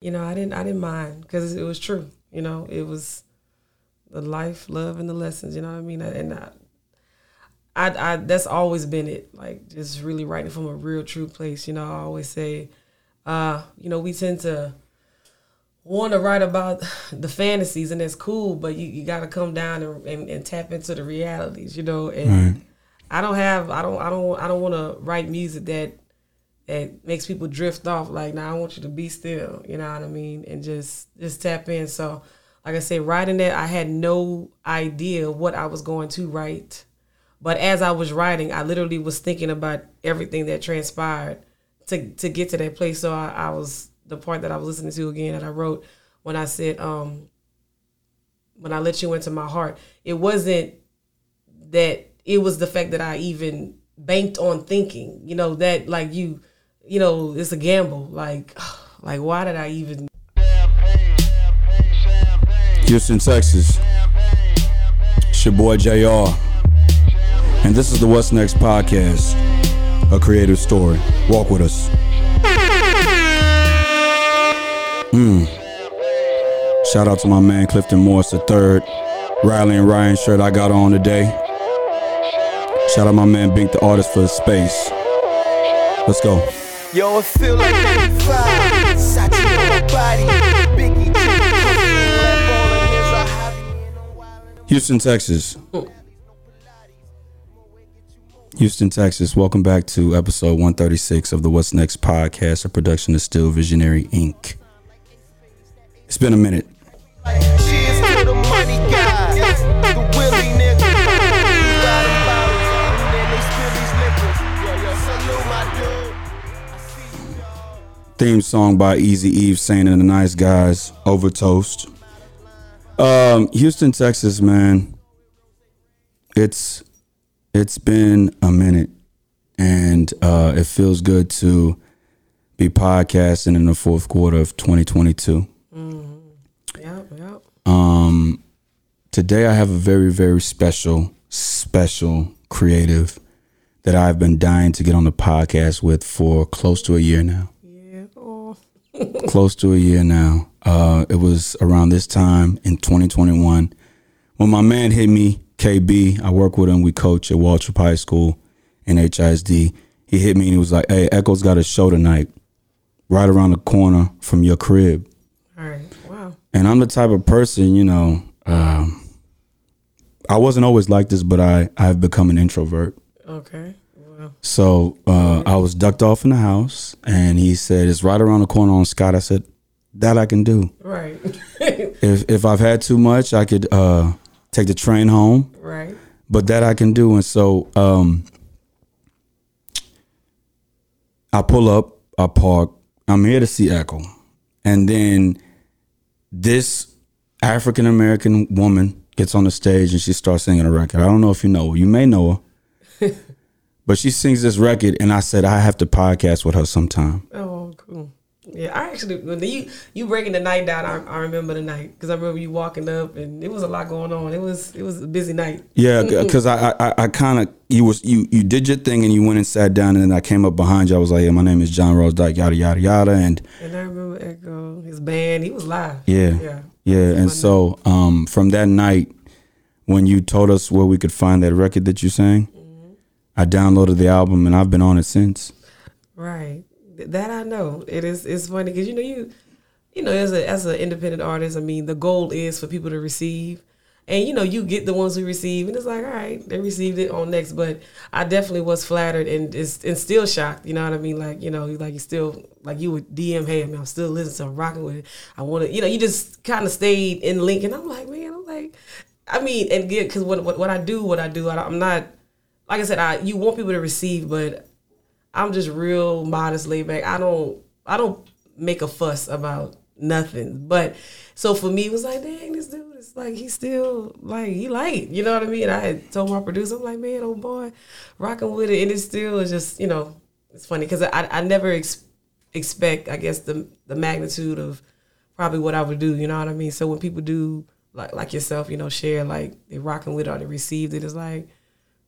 you know, I didn't I didn't mind because it was true. You know, it was the life, love, and the lessons. You know what I mean? And I, I, I that's always been it. Like just really writing from a real, true place. You know, I always say, uh, you know, we tend to want to write about the fantasies, and that's cool, but you, you got to come down and, and, and, tap into the realities. You know, and right. I don't have, I don't, I don't, I don't want to write music that that makes people drift off. Like, now nah, I want you to be still. You know what I mean? And just just tap in. So, like I said, writing that, I had no idea what I was going to write. But as I was writing, I literally was thinking about everything that transpired to to get to that place. So I, I was the part that I was listening to again that I wrote when I said, um, when I let you into my heart. It wasn't that it was the fact that I even banked on thinking, you know, that like you you know, it's a gamble. Like, like why did I even? Houston, Texas. It's your boy JR. And this is the What's Next podcast, a creative story. Walk with us. Mm. Shout out to my man Clifton Morris III. Riley and Ryan shirt I got on today. Shout out my man Bink the artist for the space. Let's go. Yo, it feel like 95. Sachi on body. Biggie Houston, Texas. Houston, Texas. Welcome back to episode 136 of the What's Next podcast, a production of Still Visionary Inc. It's been a minute. Theme song by Easy Eve, Saint and the Nice Guys, Over Toast. Um, Houston, Texas, man. It's it's been a minute, and uh, it feels good to be podcasting in the fourth quarter of 2022. Mm-hmm. Yep, yep. Um, today I have a very, very special, special creative that I've been dying to get on the podcast with for close to a year now close to a year now. Uh, it was around this time in 2021 when my man hit me, KB. I work with him. We coach at Waltrip High School in HISD. He hit me and he was like, "Hey, Echo's got a show tonight, right around the corner from your crib." All right. Wow. And I'm the type of person, you know. Um, I wasn't always like this, but I I've become an introvert. Okay. So uh, I was ducked off in the house, and he said, "It's right around the corner on Scott." I said, "That I can do." Right. if if I've had too much, I could uh, take the train home. Right. But that I can do, and so um, I pull up, I park. I'm here to see Echo, and then this African American woman gets on the stage and she starts singing a record. I don't know if you know her. You may know her. But she sings this record, and I said I have to podcast with her sometime. Oh, cool. Yeah, I actually when you you breaking the night down, I, I remember the night because I remember you walking up, and it was a lot going on. It was it was a busy night. Yeah, because I I, I kind of you was you you did your thing, and you went and sat down, and then I came up behind you. I was like, yeah, my name is John Rose Dyke, yada yada yada, and and I remember Echo, his band, he was live. Yeah, yeah, yeah, and so um, from that night when you told us where we could find that record that you sang. I downloaded the album and I've been on it since. Right. That I know. It is. It's funny because you know you, you know, as a as an independent artist, I mean, the goal is for people to receive, and you know, you get the ones who receive, and it's like, all right, they received it on next. But I definitely was flattered and is and still shocked. You know what I mean? Like you know, like you still like you would DM, hey, I mean, I'm still listening, to I'm rocking with it. I want to, you know, you just kind of stayed in link, and I'm like, man, I'm like, I mean, and get because what, what what I do, what I do, I, I'm not like I said, I you want people to receive, but I'm just real modest, laid back. I don't I don't make a fuss about nothing. But so for me, it was like, dang, this dude is like he's still like he light. You know what I mean? I had told my producer, I'm like, man, oh boy, rocking with it, and it still is just you know, it's funny because I I never ex- expect I guess the the magnitude of probably what I would do. You know what I mean? So when people do like like yourself, you know, share like they rocking with it or they received it, it's like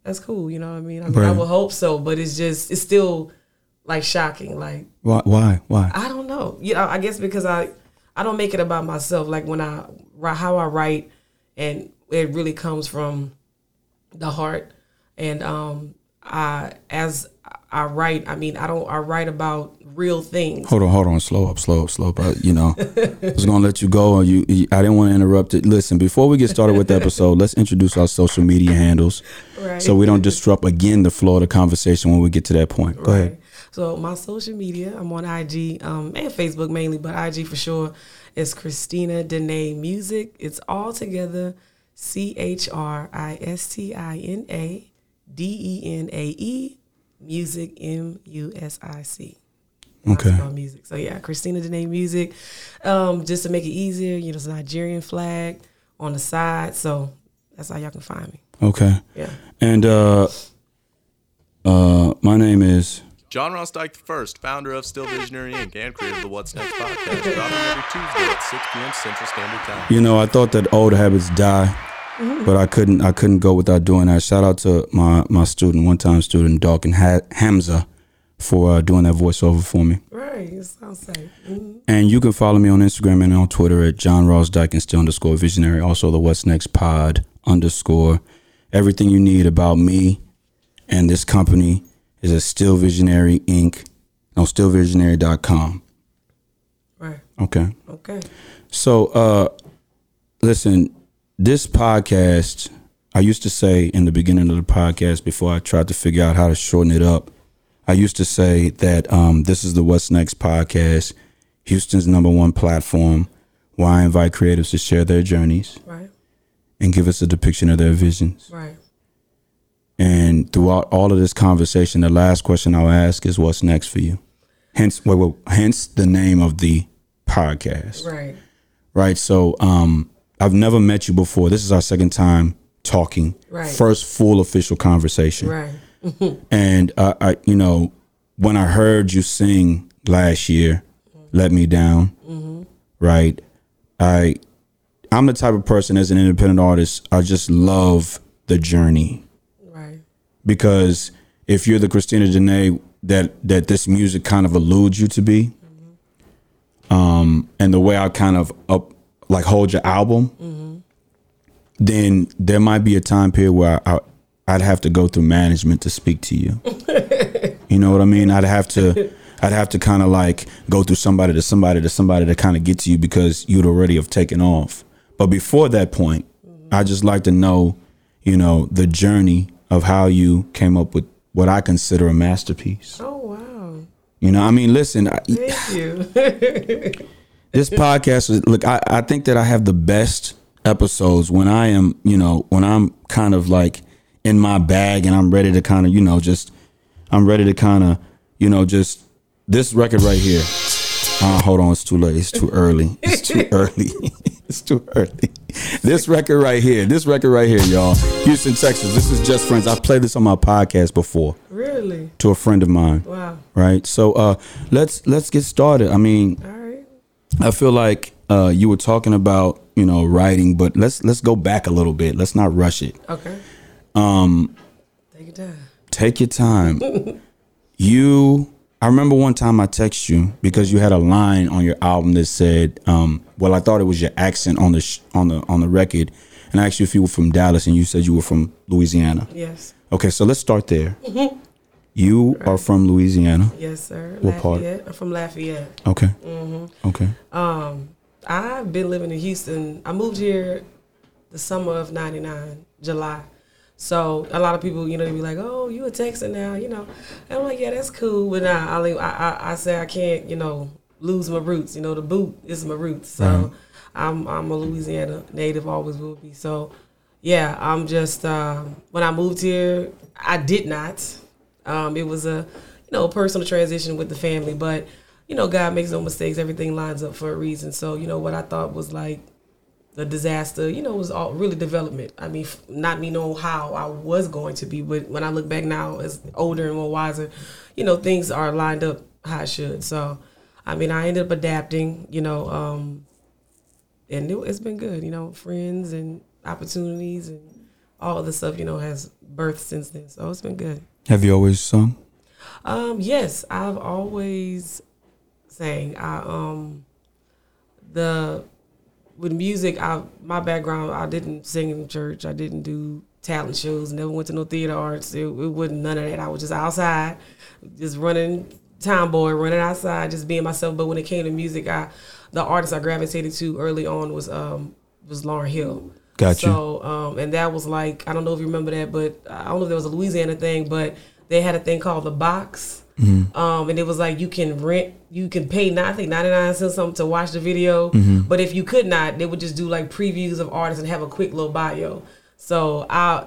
that's cool. You know what I mean? I mean, right. I would hope so, but it's just it's still like shocking. Like why? Why? Why? I don't know. You know, I guess because I I don't make it about myself. Like when I write how I write, and it really comes from the heart. And um, I as I write, I mean, I don't. I write about real things. Hold on, hold on, slow up, slow up, slow up. Uh, you know, I was gonna let you go. And you, you, I didn't want to interrupt it. Listen, before we get started with the episode, let's introduce our social media handles, Right. so we don't disrupt again the flow of the conversation when we get to that point. Go ahead. So my social media, I'm on IG um, and Facebook mainly, but IG for sure is Christina Denae Music. It's all together C H R I S T I N A D E N A E Music M U S I C. Okay. Spell music. So yeah, Christina Denae Music. Um, just to make it easier, you know, it's a Nigerian flag on the side. So that's how y'all can find me. Okay. Yeah. And uh, uh, my name is. John Ross Dyke I, founder of Still Visionary Inc. and creator of the What's Next podcast, dropping every Tuesday at 6 p.m. Central Standard Time. You know, I thought that old habits die, but I couldn't. I couldn't go without doing that. Shout out to my my student, one time student, Dawkin ha- Hamza, for uh, doing that voiceover for me. Right. Sounds safe. Mhm. And you can follow me on Instagram and on Twitter at John Ross Dyke and still underscore visionary. Also the What's Next Pod underscore. Everything you need about me and this company is at Still Visionary Inc. No, stillvisionary.com. Right. Okay. Okay. So, uh, listen, this podcast, I used to say in the beginning of the podcast before I tried to figure out how to shorten it up, I used to say that um, this is the What's Next podcast, Houston's number one platform, where I invite creatives to share their journeys Right. and give us a depiction of their visions. Right. And throughout all of this conversation, the last question I'll ask is, "What's next for you?" Hence, wait, wait, hence the name of the podcast. Right. right? So um, I've never met you before. This is our second time talking. Right. First full official conversation. Right. And uh, I, you know, when I heard you sing last year, "Let Me Down," right? I, I'm the type of person as an independent artist. I just love the journey Right. because if you're the Christina Janae that that this music kind of alludes you to be, um, and the way I kind of up like hold your album, mm-hmm. then there might be a time period where I, I'd have to go through management to speak to you. you know what I mean? I'd have to. I'd have to kind of like go through somebody to somebody to somebody to kind of get to you because you'd already have taken off. But before that point, mm-hmm. I just like to know, you know, the journey of how you came up with what I consider a masterpiece. Oh wow. You know, I mean, listen, I, Thank you. this podcast is look, I, I think that I have the best episodes when I am, you know, when I'm kind of like in my bag and I'm ready to kind of, you know, just I'm ready to kind of, you know, just this record right here. Uh, hold on, it's too late. It's too early. It's too early. it's too early. This record right here. This record right here, y'all. Houston, Texas. This is Just Friends. I've played this on my podcast before really? to a friend of mine. Wow. Right. So uh let's let's get started. I mean, All right. I feel like uh, you were talking about you know writing, but let's let's go back a little bit. Let's not rush it. Okay. Um, Take your time. take your time. you, I remember one time I texted you because you had a line on your album that said, um, "Well, I thought it was your accent on the sh- on the on the record," and I asked you if you were from Dallas, and you said you were from Louisiana. Yes. Okay, so let's start there. You are from Louisiana. Yes, sir. What part? Lafayette. I'm from Lafayette. Okay. Mm-hmm. Okay. Um, I've been living in Houston. I moved here the summer of '99, July. So a lot of people, you know, they be like, "Oh, you a Texan now?" You know, and I'm like, "Yeah, that's cool." But nah, I, I, I, I say I can't, you know, lose my roots. You know, the boot is my roots. So Right. I'm, I'm a Louisiana native, always will be. So yeah, I'm just um, when I moved here, I did not. Um, it was a you know personal transition with the family, but you know God makes no mistakes. Everything lines up for a reason. So you know what I thought was like a disaster, you know, was all really development. I mean, not me knowing how I was going to be, but when I look back now as older and more wiser, you know, things are lined up how I should. So, I mean, I ended up adapting, you know, um, and it, it's been good, you know, friends and opportunities and all of the stuff, you know, has birthed since then. So it's been good. Have you always sung? Um, yes, I've always sang. I um the with music, I my background, I didn't sing in church. I didn't do talent shows. Never went to no theater arts. It, it wasn't none of that. I was just outside, just running tomboy, running outside, just being myself. But when it came to music, I the artist I gravitated to early on was um was Lauryn Hill. Gotcha. So um and that was like I don't know if you remember that, but I don't know if there was a Louisiana thing, but they had a thing called the box. Um, and it was like you can rent, you can pay, not, I think ninety nine cents something to watch the video. But if you could not, they would just do like previews of artists and have a quick little bio. So I,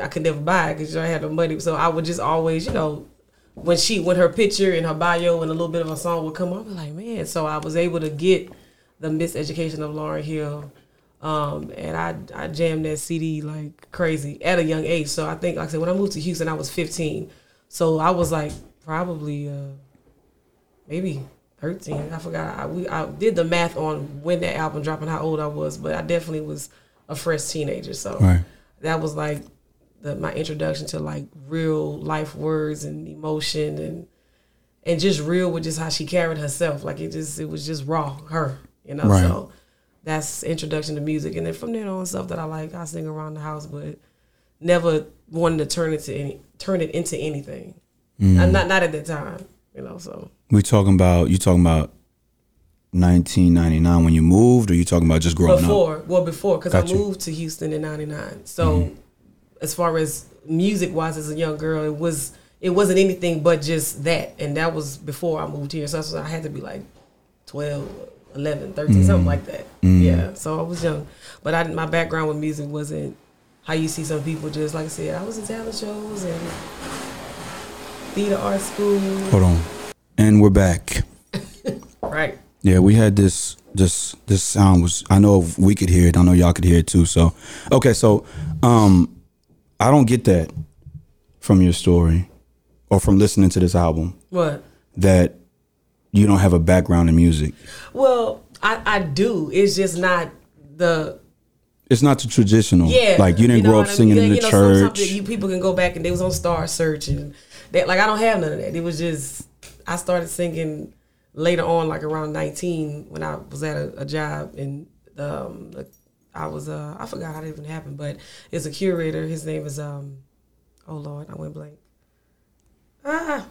I could never buy it because I had no money. So I would just always, you know, when she, when her picture and her bio and a little bit of a song would come up, I'd be like, man. So I was able to get the Miseducation of Lauryn Hill. Um, and I I jammed that CD like crazy at a young age. So I think, like I said, when I moved to Houston, I was 15. So I was like probably uh, maybe 13. I forgot. I, we, I did the math on when that album dropped and how old I was, but I definitely was a fresh teenager. So Right. that was like the, my introduction to like real life words and emotion and and just real with just how she carried herself. Like it just it was just raw, her, you know. Right. So that's introduction to music, and then from then on, stuff that I like, I sing around the house, but never wanted to turn it to any turn it into anything. Mm. Not not at that time, you know. So We talking about you talking about 1999 when you moved, or you talking about just growing up? before, well, before, because I moved to Houston in '99. So as far as music wise, as a young girl, it was it wasn't anything but just that, and that was before I moved here. So I had to be like 12, 11, 13, something like that. Yeah. So I was young, but I my background with music wasn't how you see some people. Just like I said, I was in talent shows and theater art school. Hold on, and we're back. Right. Yeah, we had this this this sound was I know if we could hear it. I know y'all could hear it too. So okay, so um I don't get that from your story or from listening to this album What? that you don't have a background in music. Well, I, I do. It's just not the It's not the traditional. yeah. Like you didn't know grow up I singing mean? in the you know, church. you people can go back and they was on Star Search and that like I don't have none of that. It was just I started singing later on, like around nineteen, when I was at a, a job and um I was uh I forgot how it even happened, but it's a curator. His name is um oh Lord, I went blank. Ah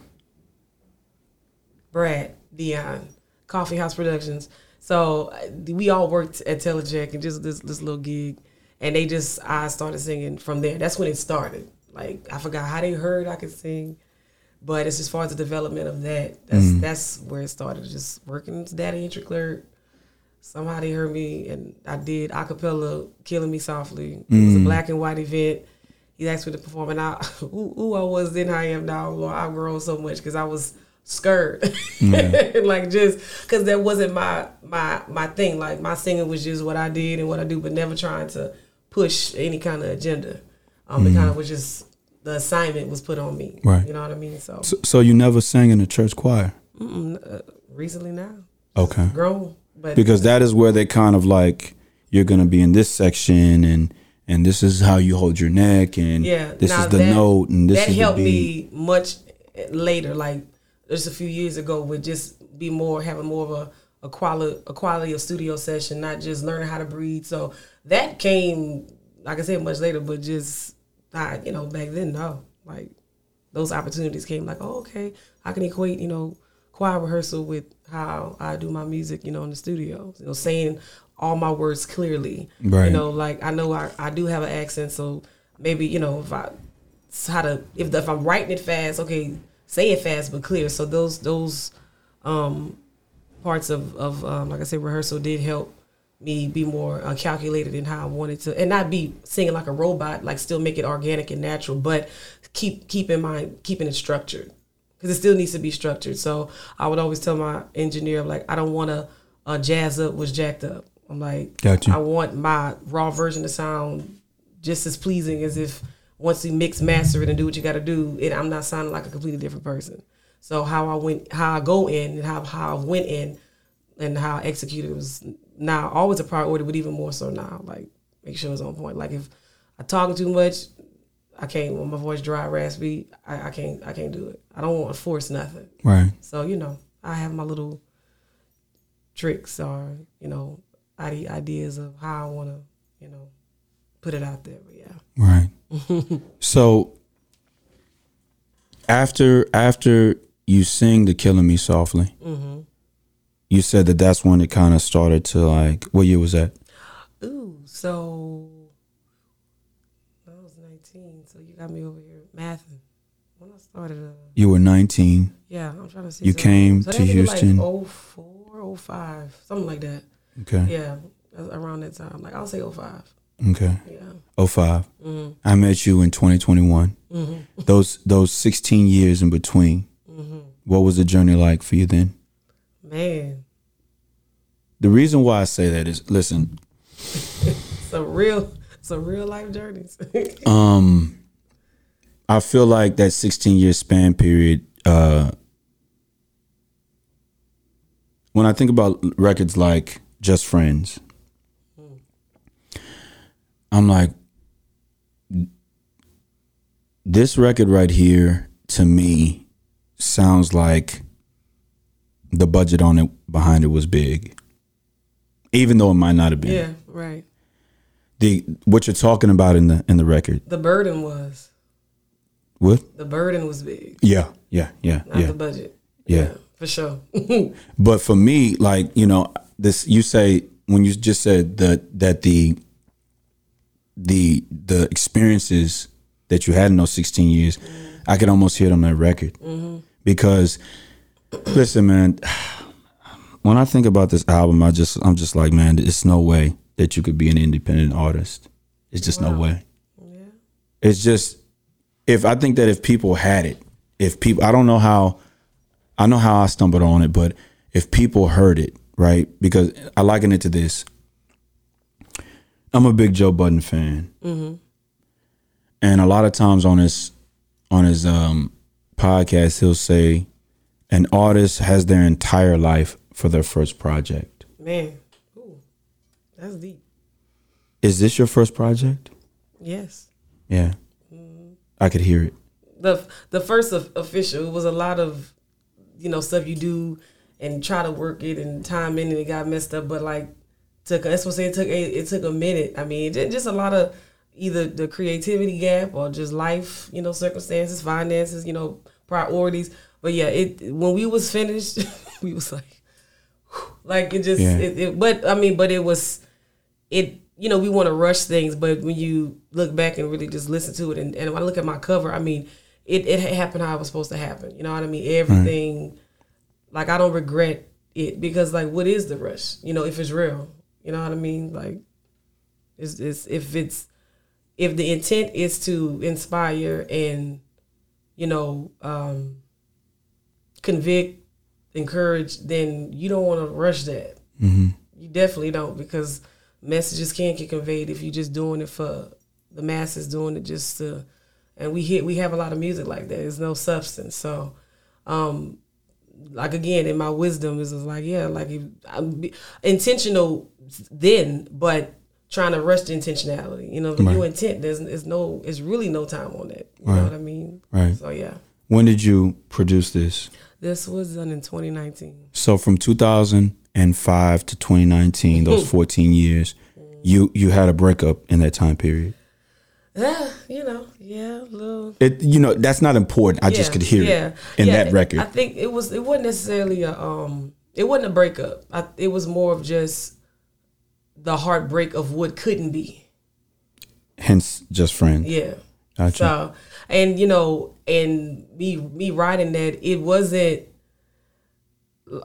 Brad Dion, Coffee House Productions. So uh, we all worked at Telecheck and just this this little gig, and they just I started singing from there. That's when it started. Like I forgot how they heard I could sing, but it's as far as the development of that. That's that's where it started. Just working as Data Entry Clerk. Somehow they heard me, and I did acapella, "Killing Me Softly." It was a black and white event. He asked me to perform, and I, who, who I was then, I am now. Lord, I've grown so much because I was scared, like just because that wasn't my my my thing. Like my singing was just what I did and what I do, but never trying to push any kind of agenda. Um, it kind of was just the assignment was put on me. Right. You know what I mean? So, so, so you never sang in the church choir. recently now, Okay. grown, but because that is where they kind of like you're gonna be in this section and and this is how you hold your neck and Yeah, this is the that- note and this that is helped me much later, like just a few years ago, would just be more having more of a a quality a quality of studio session, not just learning how to breathe. So that came, like I said, much later, but just I, you know, back then, no, like those opportunities came, like, oh, okay, I can equate, you know, choir rehearsal with how I do my music, you know, in the studio, you know, saying all my words clearly, Right. you know, like I know I, I do have an accent, so maybe you know if I how to if the, if I'm writing it fast, okay, say it fast but clear. So those those um, parts of of um, like I said, rehearsal did help me be more uh, calculated in how I wanted to, and not be singing like a robot, like still make it organic and natural, but keep keep in mind keeping it structured because it still needs to be structured. So I would always tell my engineer like I don't want to uh, jazz up what's jacked up. I'm like Gotcha. I want my raw version to sound just as pleasing as if once you mix master it and do what you got to do, it I'm not sounding like a completely different person. So how I went, how I go in, and how how I went in, and how I executed was now always a priority, but even more so now. Like make sure it's on point. Like if I talk too much, I can't. When my voice dry, raspy, I, I can't. I can't do it. I don't want to force nothing. right So you know, I have my little tricks or you know ideas of how I want to you know put it out there. But yeah, Right. so after after you sing the "Killing Me Softly," you said that that's when it kind of started to like. What year was that? ooh, so I was nineteen, so you got me over here mathing. When I started, uh, You were nineteen. yeah, I'm trying to see. You so- came so to Houston. like 04, 05, something like that. Okay. Yeah, around that time. Like I'll say 05. Okay. Yeah. Oh five. Mm-hmm. I met you in 2021. Those those 16 years in between. Mm-hmm. What was the journey like for you then? Man, The reason why I say that is, listen, some real, some real life journeys. um, I feel like that 16 year span period. Uh, when I think about records like Just Friends, I'm like, this record right here to me sounds like the budget on it behind it was big, even though it might not have been. yeah, right. The what you're talking about in the in the record, The burden was what? the burden was big, Yeah, yeah, yeah, not yeah. the budget. Yeah. for sure. But for me, like you know, this you say when you just said that that the the the experiences that you had in those 16 years, I could almost hear them on that record mm-hmm. because listen, man, when I think about this album, I just I'm just like, man, it's no way that you could be an independent artist. It's just no way. yeah, It's just if I think that if people had it, if people I don't know how I know how I stumbled on it, but if people heard it, right? Because I liken it to this. I'm a big Joe Budden fan, and a lot of times on his on his um, podcast, he'll say an artist has their entire life for their first project. man, Ooh, that's deep. Is this your first project? Yes, Yeah, I could hear it. the the first of, official. Was a lot of you know stuff you do and try to work it and time in and it got messed up. But like took that's what I say it took a, it took a minute. I mean, just a lot of either the creativity gap or just life, you know, circumstances, finances, you know, priorities. But yeah, it when we was finished, we was like, whew, like it just, Yeah. it, it, but I mean, but it was, it you know we want to rush things, but when you look back and really just listen to it, and, and when I look at my cover, I mean, it it happened how it was supposed to happen. You know what I mean? Everything, like I don't regret it because like what is the rush? You know, if it's real, you know what I mean? Like, it's, it's if it's if the intent is to inspire and you know um convict encourage then you don't want to rush that. You definitely don't because messages can't get conveyed if you're just doing it for the masses doing it just to and we hit we have a lot of music like that. There's no substance. So um like again in my wisdom is like yeah like I'm intentional then but trying to rush the intentionality you know the new intent there's, there's no it's really no time on that you know what i mean Right. so yeah When did you produce this? this was done in 2019 So from 2005 to 2019, those 14 years, you you had a breakup in that time period. Yeah you know yeah little It you know that's not important. I just could hear yeah, it in yeah. that record. I think it was. It wasn't necessarily a. Um, it wasn't a breakup. I, it was more of just the heartbreak of what couldn't be. Hence, just friends. Yeah. Gotcha. So, and you know, and me me writing that it wasn't.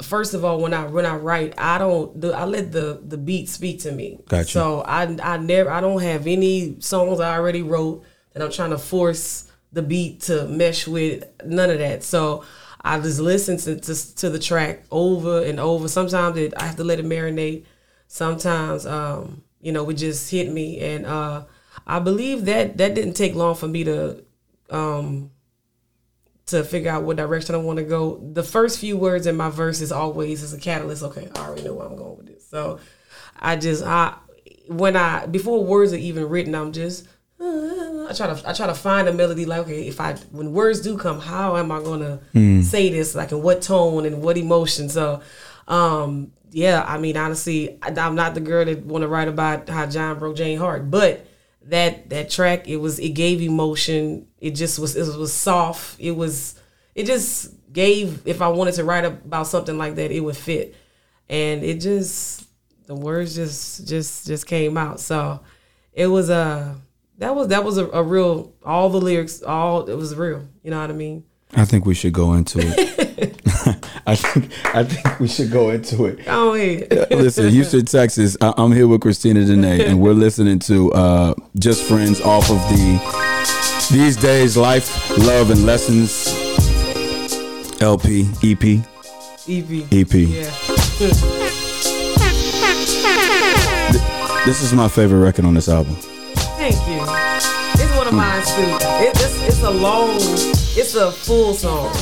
First of all, when I when I write, I don't. The, I let the the beat speak to me. Gotcha. So I I never I don't have any songs I already wrote that I'm trying to force the beat to mesh with. None of that. So I just listen to to, to the track over and over. Sometimes it, I have to let it marinate. Sometimes um you know it just hit me and uh I believe that that didn't take long for me to um to figure out what direction I want to go. The first few words in my verse is always is a catalyst. Okay, I already know where I'm going with this. So I just I when I before words are even written, I'm just I try to I try to find a melody like okay if I when words do come how am I gonna say this like in what tone and what emotion so um yeah, I mean, honestly, I, I'm not the girl that want to write about how John broke Jane Hart, but that that track, it was it gave emotion. It just was it was soft. It was it just gave. If I wanted to write about something like that, it would fit, and it just the words just just just came out. So it was a that was that was a, a real all the lyrics all it was real. You know what I mean? I think we should go into it. I think I think we should go into it. Go ahead. Listen, Houston, Texas. I- I'm here with Christina Denae, and we're listening to uh, "Just Friends" off of the "These Days Life, Love, and Lessons" LP, EP, EP. EP. Yeah. This is my favorite record on this album. Thank you. It's one of mine too. It, it's, it's a long, it's a full song.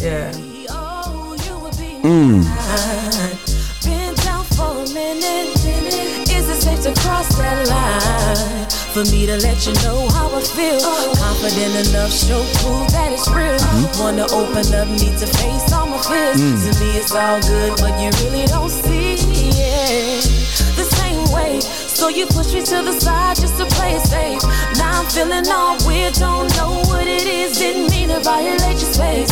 Yeah. Mm. Been down for a minute. Is it safe to cross that line? For me to let you know how I feel. Confident enough, show proof that it's real. Wanna open up, need to face all my fears. To me, it's all good, but you really don't see it the same way. So you push me to the side just to play it safe. Now I'm feeling all weird, don't know what it is. Didn't mean to violate your space.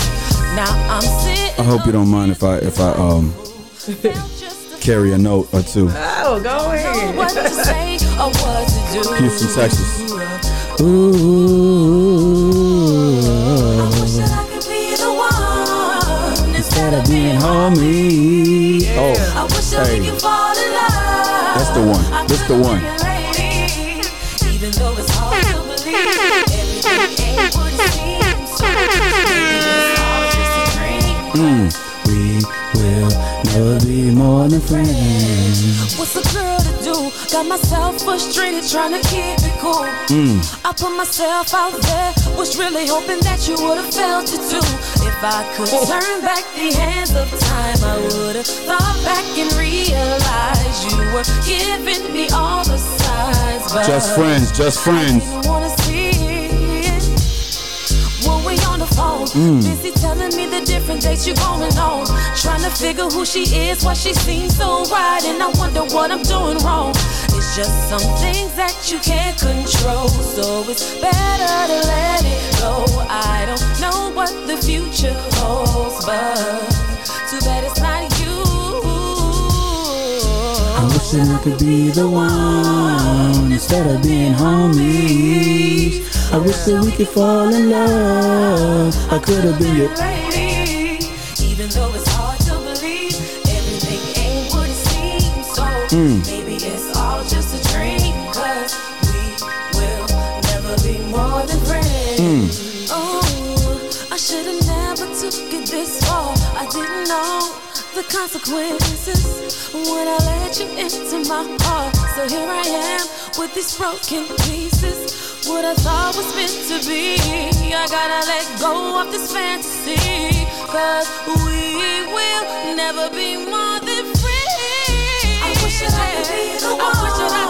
Now I'm. I hope you don't mind if I if I um carry a note or two. Oh, go ahead. what to say or what to do. Houston, Texas. I Ooh, wish that I could be the one instead of being being homie. Oh, I wish that hey. we could fall in love. That's the one. I This the could've one. been a lady, Even though it's hard to believe, everything ain't what it seems. We will never be more than friends. What's a girl to do? Got myself frustrated trying to keep it cool. Hmm. I put myself out there, was really hoping that you would have felt it too. If I could oh. turn back the hands of time, I would have thought back and realized you were giving me all the signs. Just friends, just friends. Phone, mm. busy telling me the different dates you're going on. Trying to figure who she is, why she seems so right, and I wonder what I'm doing wrong. It's just some things that you can't control, so it's better to let it go. I don't know what the future holds, but I I could be the one instead of being homies. I wish that we could fall in love. I could have been your. lady. Even though it's hard to believe, everything ain't what it seems. So hmm. maybe the consequences when I let you into my heart. So here I am with these broken pieces. What I thought was meant to be. I gotta let go of this fantasy. Cause we will never be more than friends. I wish that I could be the one. I wish that I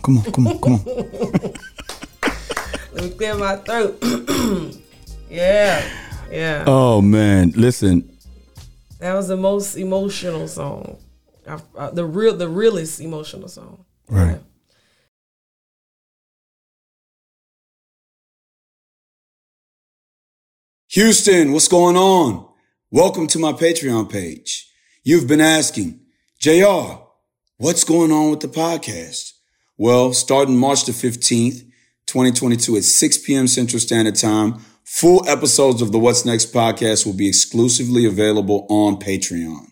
on, come on, come on, come on. Let me clear my throat. yeah. Yeah. Oh man, listen. That was the most emotional song. I, uh, the real, the realest emotional song. Right. Houston, what's going on? Welcome to my Patreon page. You've been asking, JR, what's going on with the podcast? Well, starting March the 15th, 2022 at 6 p.m. Central Standard Time, full episodes of the What's Next podcast will be exclusively available on Patreon.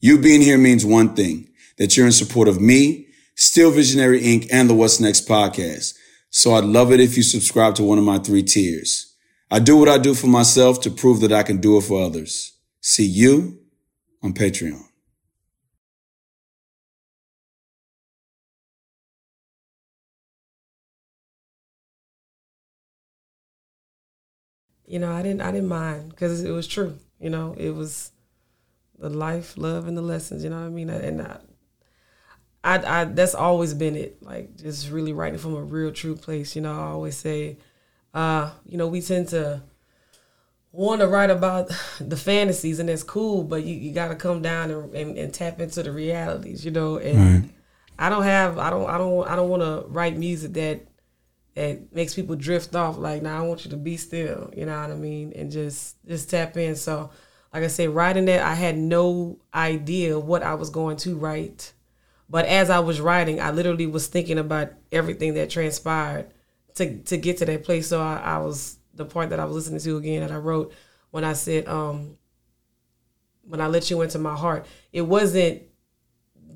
You being here means one thing, that you're in support of me, Still Visionary Inc. and the What's Next podcast. So I'd love it if you subscribe to one of my three tiers. I do what I do for myself to prove that I can do it for others. See you on Patreon. You know, I didn't I didn't mind because it was true. You know, it was the life, love, and the lessons. You know what I mean? And I, I, I that's always been it. Like just really writing from a real, true place. You know, I always say, uh, you know, we tend to want to write about the fantasies, and that's cool, but you, you got to come down and, and, and tap into the realities. You know, and I don't have, I don't, I don't, I don't want to write music that that makes people drift off. Like, now nah, I want you to be still. You know what I mean? And just just tap in. So, like I said, writing that, I had no idea what I was going to write. But as I was writing, I literally was thinking about everything that transpired to to get to that place. So I, I was the part that I was listening to again that I wrote when I said, um, when I let you into my heart. It wasn't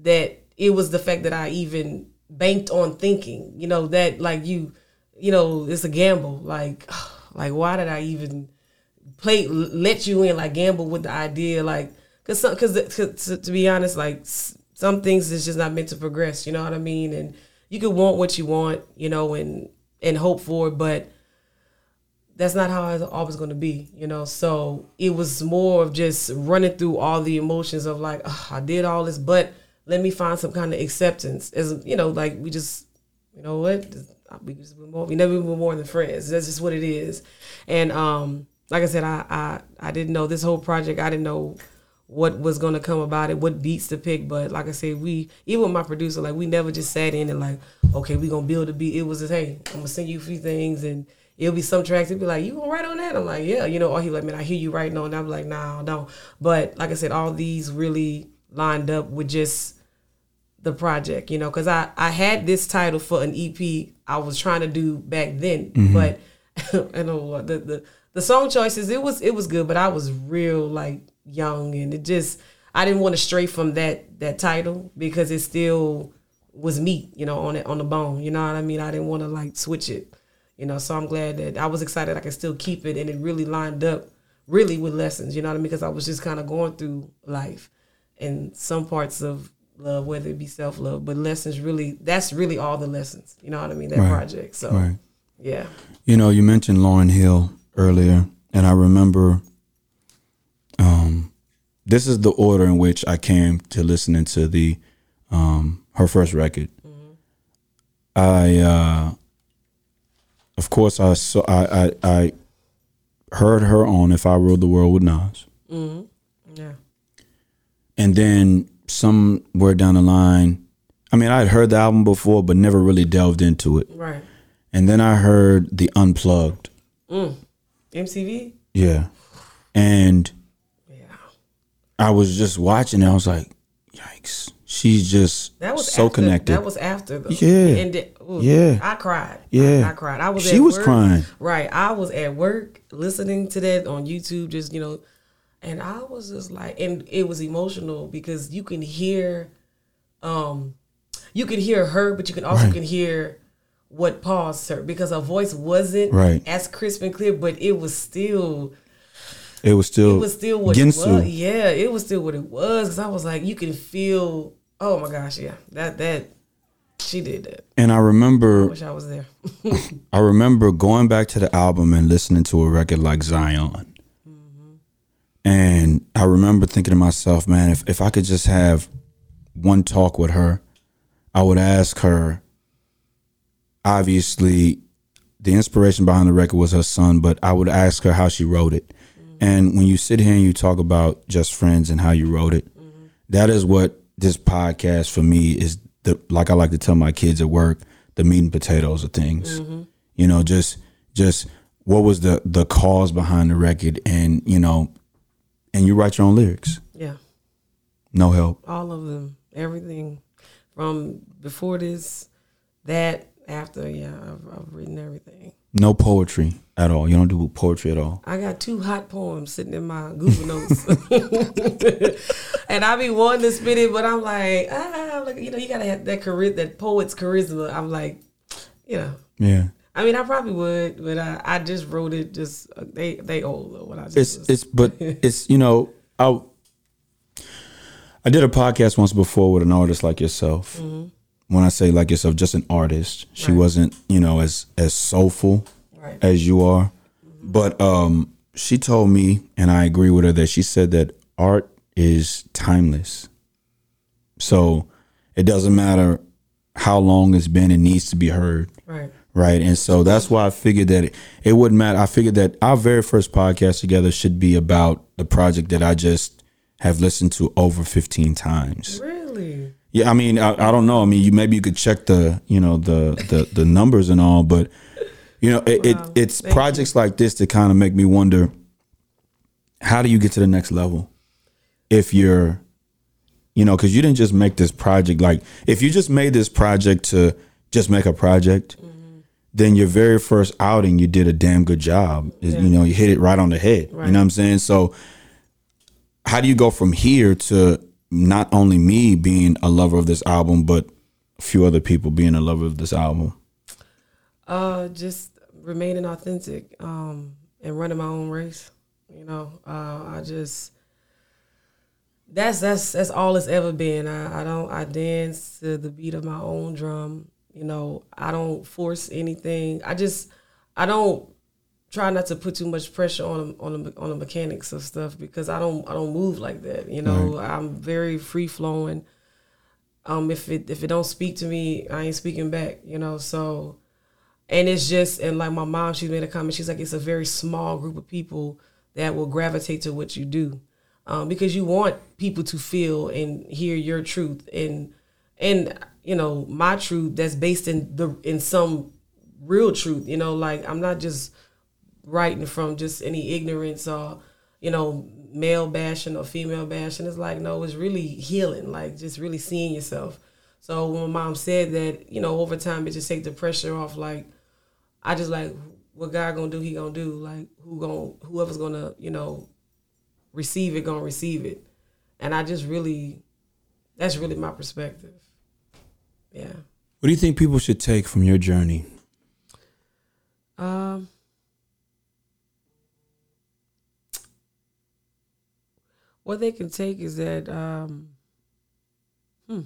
that it was the fact that I even banked on thinking, you know, that like you you know, it's a gamble. Like, like why did I even play let you in? Like gamble with the idea, like because because to, to be honest, like some things is just not meant to progress. You know what I mean? And you could want what you want, you know, and and hope for but that's not how it's always going to be, you know. So it was more of just running through all the emotions of like, oh, I did all this, but let me find some kind of acceptance. As you know, like we just, you know what, we just more, we never been more than friends. That's just what it is. And um, like I said, I, I I didn't know this whole project. I didn't know what was gonna come about it, what beats to pick. But like I said, we even with my producer, like we never just sat in and like, okay, we gonna build a beat. It was just, hey, I'm gonna send you a few things and it'll be some tracks. It'll be like, you gonna write on that? I'm like, yeah, you know. Or he like, man, I hear you writing on. I'm like, nah, no. But like I said, all these really lined up with just the project, you know, because I I had this title for an EP I was trying to do back then, mm-hmm. but I know the the the song choices it was it was good, but I was real like young and it just I didn't want to stray from that that title because it still was meat, you know, on it on the bone. You know what I mean? I didn't want to like switch it, you know. So I'm glad that I was excited I could still keep it, and it really lined up really with lessons. You know what I mean? Because I was just kind of going through life, and some parts of love, whether it be self love, but lessons really that's really all the lessons. You know what I mean? That right. project. So right. yeah. You know, you mentioned Lauryn Hill earlier, and I remember um this is the order in which I came to listening to the um her first record. Mm-hmm. I uh of course I saw I, I I heard her on If I Ruled the World with Nas. Mm-hmm. Yeah. And then somewhere down the line, I mean, I had heard the album before, but never really delved into it. Right. And then I heard the Unplugged. Mm. MTV. Yeah. And yeah, I was just watching. it. I was like, yikes. She's just that was so after, connected. That was after the yeah, and ooh, yeah. I cried. Yeah, I, I cried. I was. She was work, crying. Right. I was at work listening to that on YouTube. Just you know, and I was just like, and it was emotional because you can hear, um, you can hear her, but you can also right. can hear what paused her because her voice wasn't right. as crisp and clear, but it was still. It was still. It was still what it was. Yeah, it was still what it was. Cause I was like, you can feel. Oh my gosh, yeah, that that she did that. And I remember. I wish I was there. I remember going back to the album and listening to a record like Zion. And I remember thinking to myself, man, if, if I could just have one talk with her, I would ask her. Obviously, the inspiration behind the record was her son, but I would ask her how she wrote it. Mm-hmm. And when you sit here and you talk about just friends and how you wrote it, mm-hmm. that is what this podcast for me is. The like I like to tell my kids at work, the meat and potatoes of things. Mm-hmm. You know, just just what was the the cause behind the record, and you know, and you write your own lyrics. Yeah. No help. All of them. Everything from before this, that, After yeah, I've, I've written everything. No poetry at all. You don't do poetry at all. I got two hot poems sitting in my Google Notes, and I be wanting to spit it, but I'm like, ah, like you know, you gotta have that chari- that poet's charisma. I'm like, you know, Yeah. I mean, I probably would, but I, I just wrote it. Just uh, they they old though. When I just It's was- it's but it's you know I I did a podcast once before with an artist like yourself. When I say like yourself, just an artist. She Mm-hmm. Right. wasn't you know as as soulful right. as you are, but um she told me, and I agree with her that she said that art is timeless. So it doesn't matter how long it's been; it needs to be heard right. Right? And so that's why I figured that it, it wouldn't matter. I figured that our very first podcast together should be about the project that I just have listened to over 15 times. Really? Yeah, I mean, I, I don't know. I mean, you maybe you could check the, you know, the the the numbers and all, but you know, it, Wow. it it's Thank projects like this that kind of make me wonder how do you get to the next level if you're you know, because you didn't just make this project like if you just made this project to just make a project, then your very first outing you did a damn good job. You know, you hit it right on the head. You know what I'm saying? So how do you go from here to not only me being a lover of this album, but a few other people being a lover of this album? Uh, just remaining authentic, um, and running my own race. You know, uh, I just that's that's that's all it's ever been. I, I don't I dance to the beat of my own drum. You know, I don't force anything. I just I don't try not to put too much pressure on on the, on the mechanics of stuff because I don't I don't move like that. You know, I'm very free flowing. Um, if it if it don't speak to me, I ain't speaking back. You know, so and it's just and like my mom she made a comment she's like it's a very small group of people that will gravitate to what you do um, because you want people to feel and hear your truth and and you know my truth that's based in the in some real truth you know like i'm not just writing from just any ignorance or you know male bashing or female bashing it's like no it's really healing like just really seeing yourself so when my mom said that you know over time it just take the pressure off like I just like what God gonna do, He gonna do. Like who gonna whoever's gonna you know receive it gonna receive it, and I just really that's really my perspective. Yeah. What do you think people should take from your journey? Um. What they can take is that um. Hmm.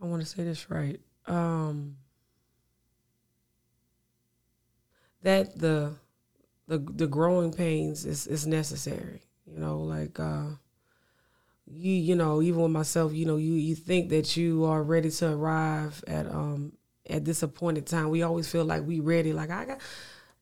I want to say this right. Um. That the the the growing pains is is necessary. You know, like uh you you know even with myself you know you you think that you are ready to arrive at um at this appointed time. We always feel like we ready like i got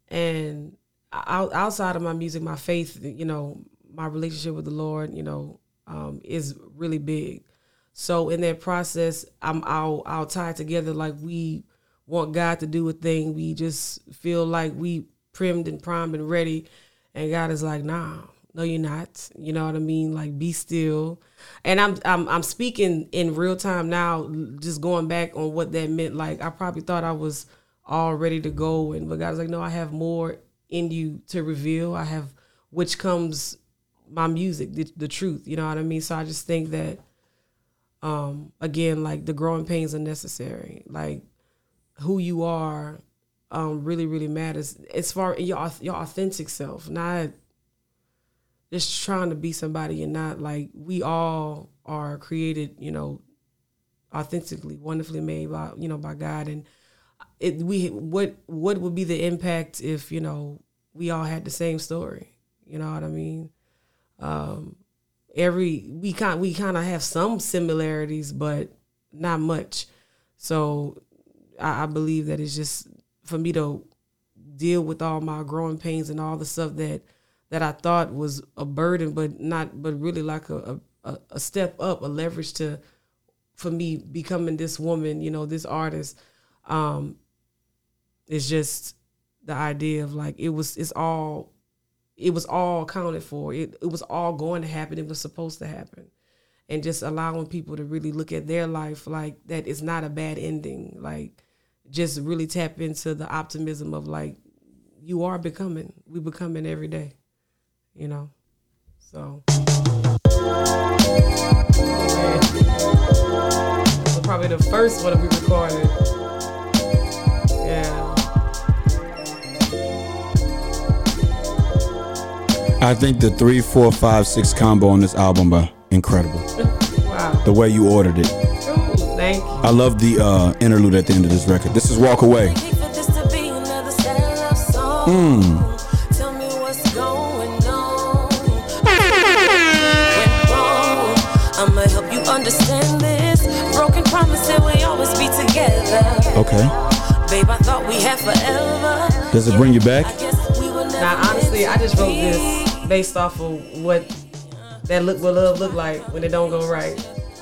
and out, outside of my music my faith you know my relationship with the lord you know um is really big. So in that process i'm i'll i'll tie it together like we want god to do a thing. We just feel like we primed and primed and ready and god is like nah no you're not. You know what i mean? Like be still. And i'm i'm, I'm speaking in real time now just going back on what that meant. Like i probably thought i was all ready to go and but god's like no i have more in you to reveal. I have which comes my music the, the truth. You know what i mean? So i just think that um again like the growing pains are necessary. Like who you are um really really matters. As far your your authentic self not just trying to be somebody and not like we all are created, you know, authentically, wonderfully made by you know by God, and it we what what would be the impact if you know we all had the same story? You know what I mean? Um, every we kind we kind of have some similarities, but not much. So I, I believe that it's just for me to deal with all my growing pains and all the stuff that that I thought was a burden, but not, but really like a, a, a step up, a leverage to, for me becoming this woman, you know, this artist. Um, it's just the idea of like, it was, it's all, it was all accounted for. It, it was all going to happen. It was supposed to happen. and just allowing people to really look at their life like that it's not a bad ending. Like just really tap into the optimism of like you are becoming. We becoming every day. You know. So Man. Probably the first one we recorded. Yeah. I think the three, four, five, six combo on this album are incredible. Wow. The way you ordered it. Ooh, thank you. I love the uh, interlude at the end of this record. This is Walk Away. Hate Okay. Babe, I thought we had forever. Does it bring you back? I guess we were never Now, honestly, I just wrote this based off of what that look what love look like when it don't go right.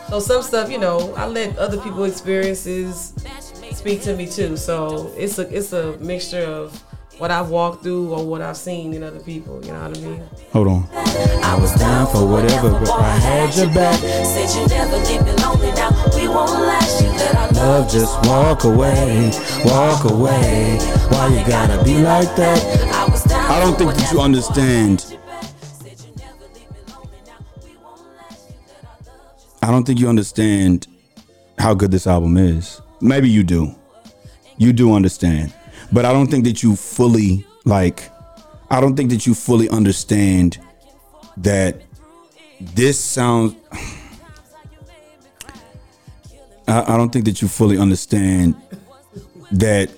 So some stuff, you know, I let other people experiences speak to me too. So it's a it's a mixture of what I've walked through or what I've seen in other people. You know what I mean? Hold on. I was down for whatever, but I had your back. Said you never leave me lonely. Now we won't last you let I love. just walk away, walk away. Why you gotta be like that? I was down I don't for think that you whatever, understand. Said you never leave me lonely. Now we won't last you that I love. I don't think you understand how good this album is. Maybe you do. You do understand. But I don't think that you fully like I don't think that you fully understand that this sounds I, I don't think that you fully understand that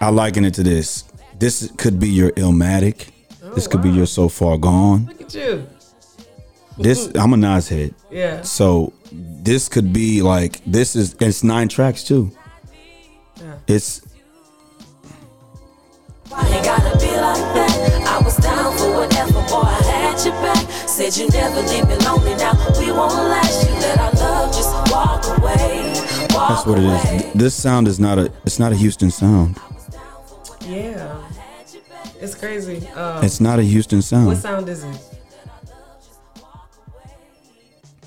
I liken it to this. This could be your Illmatic. this could be your So Far Gone. Look at you. This I'm a Nas head. Yeah. So this could be like this is it's nine tracks too. Yeah. It's Why you gotta be like that? I was down for whatever, boy. I had your back. Said you never leave me lonely. Now we won't last you that I love. Just walk away. Walk that's what it is. away. Th- This sound is not a it's not a Houston sound. Yeah. It's crazy. Um, It's not a Houston sound. what sound. sound is it?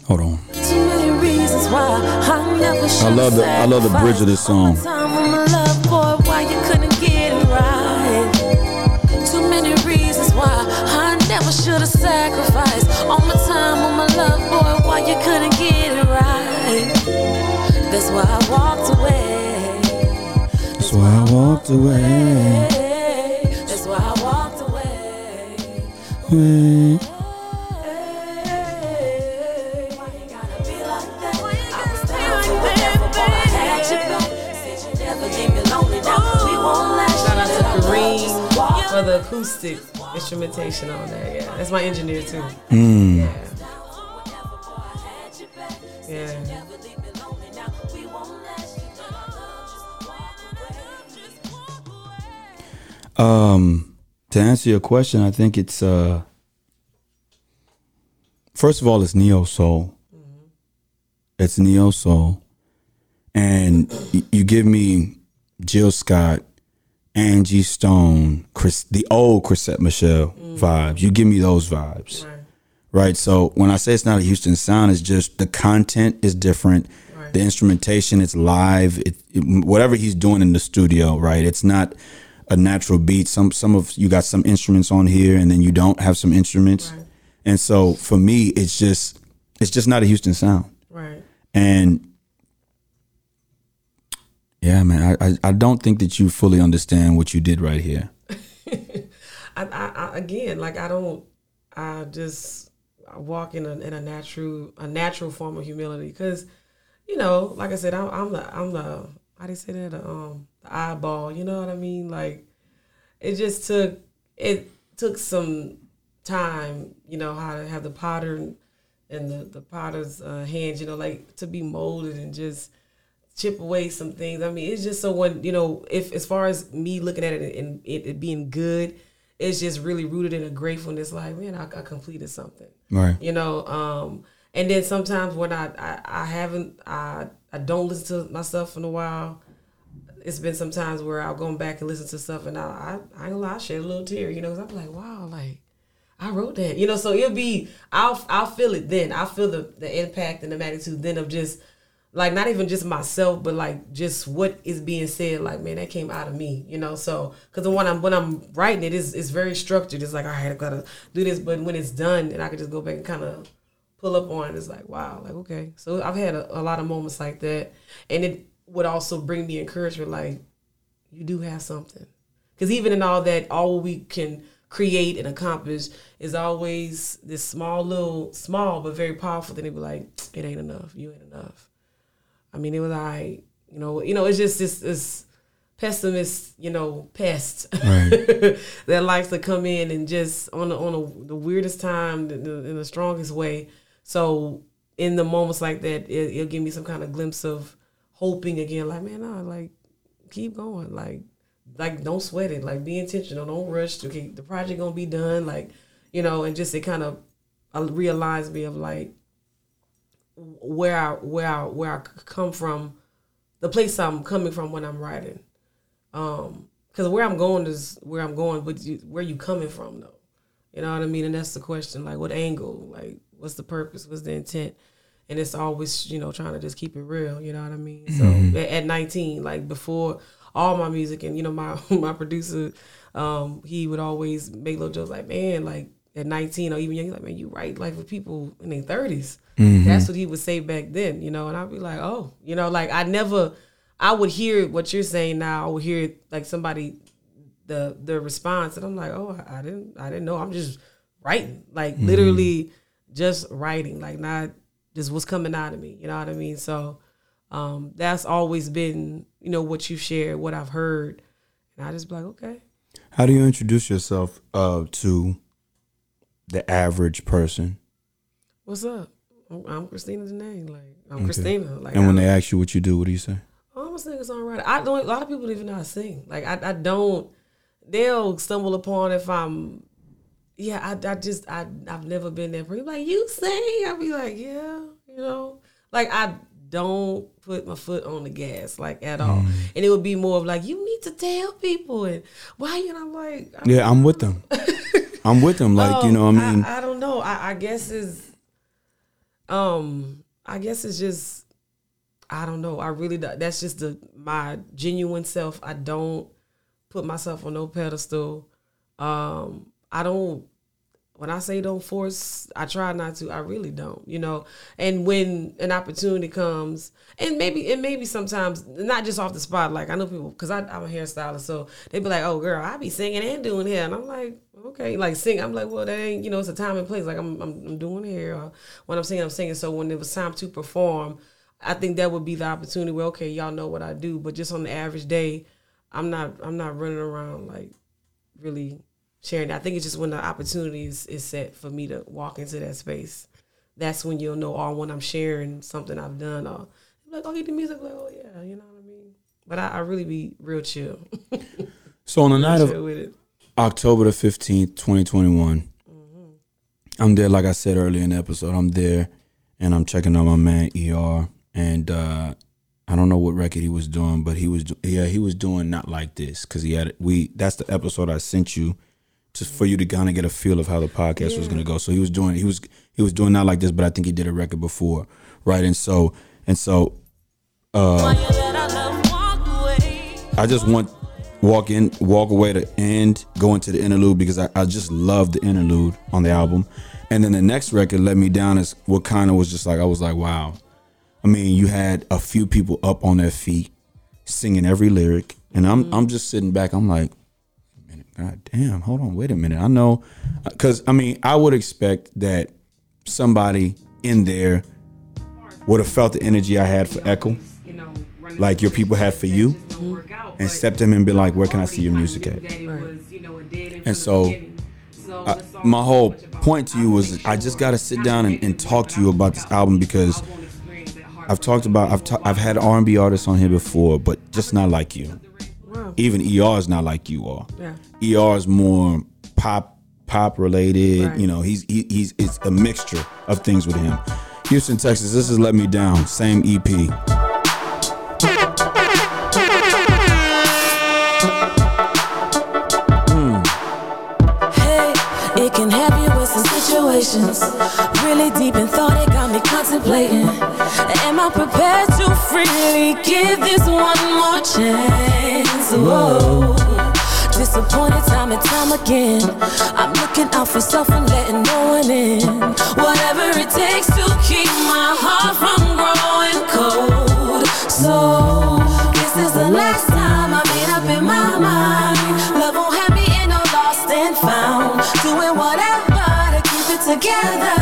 Hold on. Too many reasons why I never I love the I love the bridge of this song. Never should have sacrificed all my time on my love, boy, why you couldn't get it right? That's why I walked away. That's why I walked away. That's why I walked away. Wait. Why you gotta be like that? I was down for whatever, boy, I had your back. Said you never leave me lonely. Now we won't last Shout out you that I to love. Kareem Just walk for the acoustic instrumentation on there. Yeah, that's my engineer too. Mm. Yeah, yeah. Um to answer your question, I think it's uh first of all it's neo soul. It's neo soul. And y- you give me Jill Scott, Angie Stone, Chris the old Chrisette Michele mm. vibes. You give me those vibes. Right. Right. So when I say it's not a Houston sound, it's just the content is different. Right. The instrumentation, it's live. It, it- whatever he's doing in the studio, right? It's not a natural beat. Some some of you got some instruments on here, and then you don't have some instruments. Right. And so for me, it's just it's just not a Houston sound. Right. And yeah, man, I, I I don't think that you fully understand what you did right here. I, I, again, like I don't. I just I walk in a in a natural a natural form of humility because, you know, like I said, I'm, I'm the I'm the how do you say that the, um the eyeball. You know what I mean? Like it just took it took some time. You know how to have the potter and, and the the potter's uh, hands. You know, like to be molded and just chip away some things. I mean, it's just so when you know, if as far as me looking at it and it, it being good, it's just really rooted in a gratefulness. Like, man, I, I completed something. Right. You know, um, and then sometimes when I, I I haven't I I don't listen to my stuff in a while. It's been some times where I'll go back and listen to stuff, and I I, I ain't gonna lie, I shed a little tear. You know, because I'm like, wow, like I wrote that. You know, so it'll be I'll I'll feel it then. I'll feel the the impact and the magnitude then of just like not even just myself, but like just what is being said. Like man, that came out of me. You know, so because when I'm when I'm writing it's it's very structured. It's like all right, I gotta do this, but when it's done, and I can just go back and kind of pull up on it, it's like wow, like okay. So I've had a, a lot of moments like that, and it would also bring me encouragement. Like you do have something, because even in all that, all we can create and accomplish is always this small little small but very powerful thing. They be like, it ain't enough. You ain't enough. I mean, it was I, you know, you know, it's just this this pessimist, you know, pest that likes to come in and just on the, on the, the weirdest time, the, the, in the strongest way. So in the moments like that, it, it'll give me some kind of glimpse of hoping again. Like, man, nah, like keep going. Like, like don't sweat it. Like, be intentional. Don't rush. Okay, the project gonna be done. Like, you know, and just it kind of uh, realized me of like where I where I where I come from, the place I'm coming from when I'm writing. Um, because where I'm going is where I'm going, but you, where you coming from though, you know what I mean? And that's the question. Like, what angle? Like, what's the purpose? What's the intent? And it's always you know trying to just keep it real. You know what I mean? So at, at 19, like before all my music, and you know my my producer, um, he would always make little jokes like, man, like at 19 or even young, he's like, man, you write like for people in their 30s. That's what he would say back then, you know, and I'd be like, oh, you know, like I never, I would hear what you're saying now. I would hear like somebody, the the response, and I'm like, oh, I I didn't, I didn't know. I'm just writing, like literally just writing, like not just what's coming out of me. You know what I mean? So um, that's always been, you know, what you shared, what I've heard, and I just be like, okay, How do you introduce yourself uh, to the average person? what's up? I'm, I'm Christina Denae. Like I'm Christina. Like And when they ask you what you do, what do you say? Oh, I'm a singer songwriter. I don't. A lot of people don't even know how to sing. Like I, I don't. They'll stumble upon if I'm. Yeah, I, I just I I've never been there. People like you sing. I'll be like, yeah, you know, like I don't put my foot on the gas like at all. Mm. And it would be more of like you need to tell people and why you. And I'm like, I Yeah, I'm with them. I'm with them. Like, you know, I mean, I, I don't know. I, I guess is, um, I guess it's just, I don't know. I really that's just the my genuine self. I don't put myself on no pedestal. Um, I don't. When I say don't force, I try not to. I really don't, you know. And when an opportunity comes, and maybe and maybe sometimes not just off the spot. Like I know people because I'm a hairstylist, so they be like, "Oh, girl, I be singing and doing hair," and I'm like, "Okay, like sing." I'm like, "Well, that ain't you know, it's a time and place. Like I'm I'm, I'm doing here. Or when I'm singing, I'm singing. So when it was time to perform, I think that would be the opportunity where okay, y'all know what I do, but just on the average day, I'm not I'm not running around like really sharing. I think it's just when the opportunity is, is set for me to walk into that space. That's when you'll know, or when I'm sharing something I've done, or like, oh, he did music, like, oh yeah, you know what I mean. But I, I really be real chill, so on the night of. October the 15th, 2021, I'm there, like I said earlier in the episode, I'm there and I'm checking on my man ER. And uh, I don't know what record he was doing, but he was, do- yeah, he was doing Not Like This because he had, we, that's the episode I sent you just for you to kind of get a feel of how the podcast was going to go. So he was doing, he was, he was doing Not Like This, but I think he did a record before. Right. And so, and so, uh, I just want walk in, walk away to end, go into the interlude because I, I just love the interlude on the album. And then the next record, Let Me Down, is what kind of was just like I was like, wow. I mean, you had a few people up on their feet singing every lyric, and I'm mm-hmm. I'm just sitting back. I'm like, minute, God damn, hold on, wait a minute. I know, uh, because I mean, I would expect that somebody in there would have felt the energy I had for Echo, like your people had for you, and stepped in and be like, where can I see your music at? And so, I, my whole point to you was I just got to sit down and, and talk to you about this album because I've talked about I've ta- I've had R&B artists on here before, but just not like you. Wow. Even ER is not like you are. Yeah. ER is more pop pop related. Right. You know, he's he, he's it's a mixture of things with him. Houston, Texas. This is Let Me Down. Same E EP. Situations. Really deep in thought, it got me contemplating. Am I prepared to freely give this one more chance? Whoa. Disappointed time and time again. I'm looking out for self and letting no one in. Whatever it takes to keep my heart from growing cold. So, this is the last time I made up in my mind. Love together.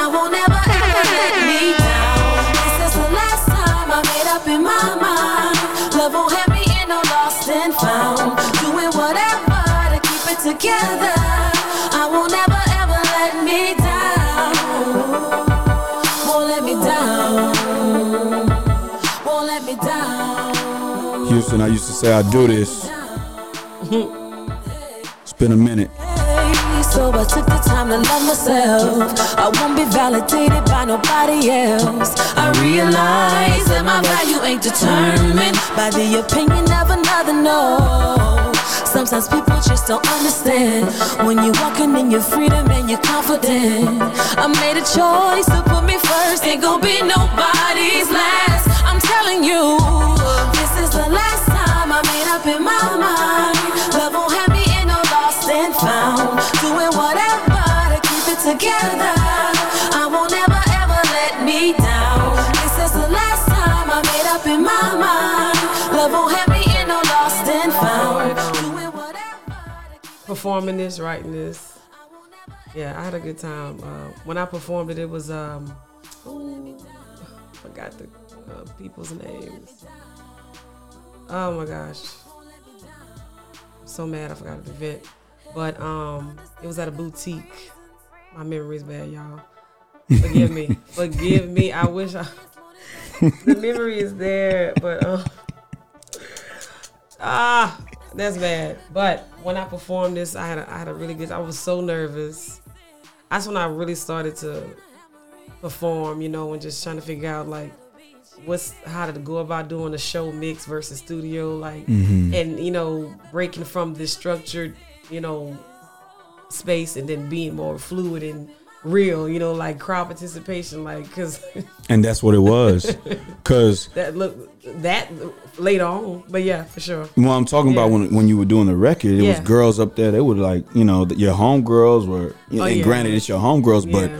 I won't ever ever let me down. This is the last time I made up in my mind. Love won't have me in no lost and found. Doing whatever to keep it together. I won't ever ever let me down. Won't let me down. Won't let me down. Houston, I used to say I do this. It's been a minute. I took the time to love myself. I won't be validated by nobody else. I realize that my value ain't determined by the opinion of another. No. Sometimes people just don't understand when you're walking in your freedom and you're confident. I made a choice to put me first. Ain't gonna be nobody's last. I'm telling you, this is the last time I made up in my Performing this, writing this. Yeah, I had a good time. Uh, when I performed it, it was um, ooh, forgot the uh, people's names. Oh my gosh, so mad I forgot the event. But um, it was at a boutique. My memory's bad, y'all. Forgive me. Forgive me. I wish I. the memory is there, but um, ah, that's bad. But when I performed this, I had a, I had a really good. I was so nervous. That's when I really started to perform. You know, and just trying to figure out like what's how to go about doing a show mix versus studio, like, mm-hmm. and you know, breaking from this structured, you know, space and then being more fluid and real. You know, like crowd participation, like because And that's what it was. Cause that look that later on. But yeah, for sure. Well, I'm talking about when when you were doing the record, it was girls up there. They were like, you know, your homegirls were. Oh, yeah. granted, it's your homegirls, but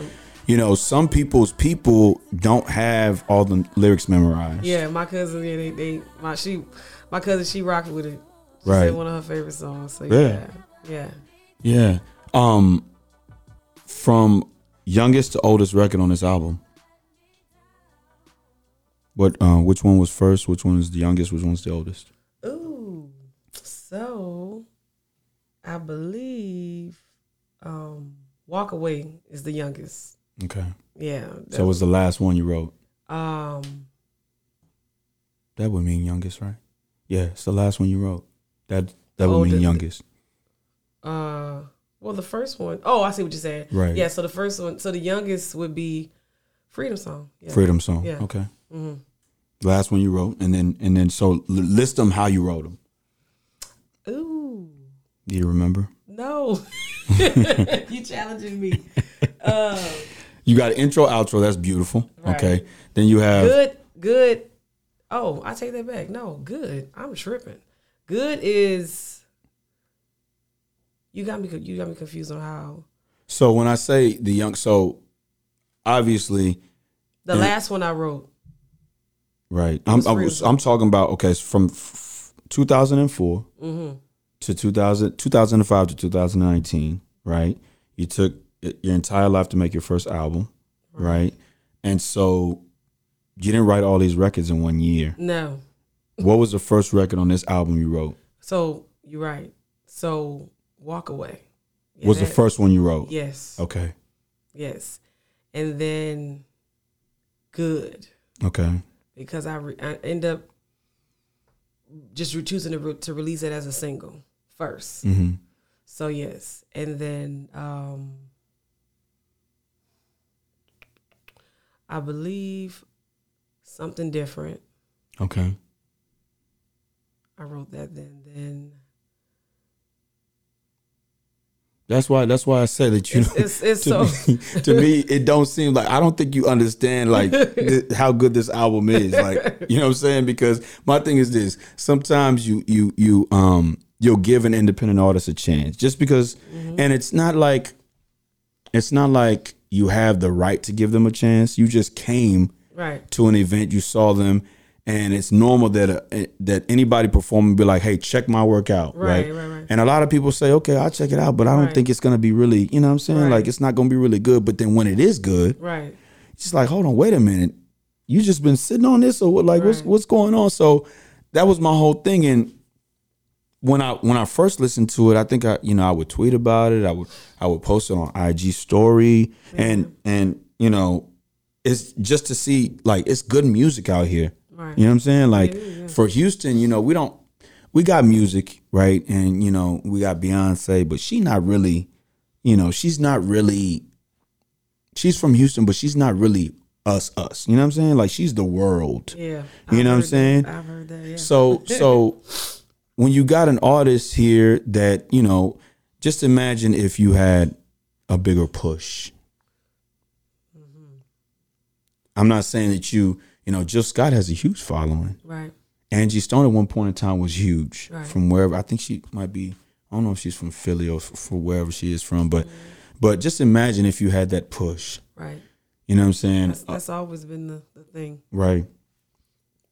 you know, some people's people don't have all the lyrics memorized. Yeah, my cousin, yeah, they, they my she, my cousin, she rocked with it. She Right. said one of her favorite songs. So Yeah. yeah, yeah. Yeah. Um, from youngest to oldest record on this album. What? Uh, which one was first? Which one is the youngest? Which one's the oldest? Ooh, so I believe um Walk Away is the youngest. Okay. Yeah. So it was the last one you wrote. um That would mean youngest, right? Yeah, it's the last one you wrote. That that would mean youngest. uh well the first one oh I see what you're saying. Right. Yeah, so the first one so the youngest would be Freedom Song. Yeah. Freedom song. Yeah. Okay. Last one you wrote, and then and then so list them how you wrote them. Ooh. Do you remember? No. you challenging me. Um You got intro, outro. That's beautiful. Right. Okay. Then you have good good oh i take that back no good i'm tripping good is you got me you got me confused on how so when I say the young, so obviously the last one i wrote right. I'm I'm, I'm talking about okay from f- 2004 mm-hmm. to 2000 2005 to 2019. Right. You took your entire life to make your first album. Right. And so you didn't write all these records in one year. no What was the first record on this album you wrote? so you're right so walk away Yeah, was the first one you wrote? yes Okay. yes and then good Okay. Because i, re- I end up just re- choosing to, re- to release it as a single first hmm So yes, and then um I believe something different. Okay. I wrote that then. Then That's why. That's why I said that you. It's- know, it's- it's to, so- me, to me, it don't seem like I don't think you understand like th- how good this album is. Like you know what I'm saying? Because my thing is this: sometimes you you you um you'll give an independent artist a chance just because, Mm-hmm. and it's not like it's not like you have the right to give them a chance. You just came Right. to an event, you saw them, and it's normal that uh, that anybody performing be like, "Hey, check my work out." Right, Right, right, right. And a lot of people say, "Okay, I'll check it out," but I don't Right. think it's gonna be really, you know, what I'm saying, like it's not gonna be really good. But then when it is good, Right. it's just like, hold on, wait a minute, you just been sitting on this, or what? Like, what's what's going on? So that was my whole thing, and when I when I first listened to it, I think I you know I would tweet about it. I would I would post it on IG story and and you know it's just to see like it's good music out here. Right. You know what I'm saying? Like Yeah, yeah. for Houston, you know we don't we got music right, and you know we got Beyonce, but she not really, you know she's not really. She's from Houston, but she's not really us us. You know what I'm saying? Like she's the world. Yeah. You I've know what I'm heard that. saying? I've heard that. Yeah. So so when you got an artist here that, you know, just imagine if you had a bigger push. Mm-hmm. I'm not saying that you, you know, Jill Scott has a huge following. right. Angie Stone at one point in time was huge Right. from wherever. I think she might be. I don't know if she's from Philly or for wherever she is from, but but just imagine if you had that push. Right. You know what I'm saying? That's, that's always been the, the thing. right.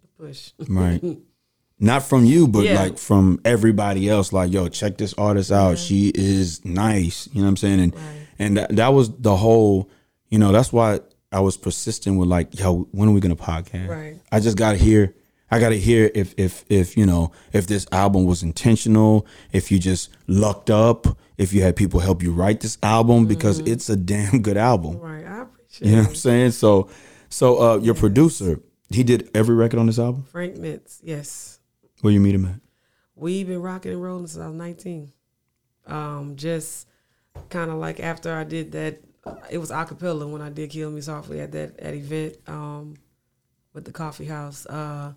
The push. Right. Not from you, but Yeah. like from everybody else. Like, yo, check this artist out. She is nice. You know what I'm saying? And Right. and that, that was the whole. You know, that's why I was persistent with like, yo, when are we gonna podcast? Right. I just gotta hear. I gotta hear if if if you know if this album was intentional, if you just lucked up, if you had people help you write this album because it's a damn good album. Right. I appreciate it. You know what. I'm saying? So so uh your producer, he did every record on this album. Frank Mintz. Yes. Where you meet him at? We've been rocking and rolling since I was 19. Um, just kind of like after I did that, it was acapella when I did "Kill Me Softly" at that at event um, with the coffee house. Uh,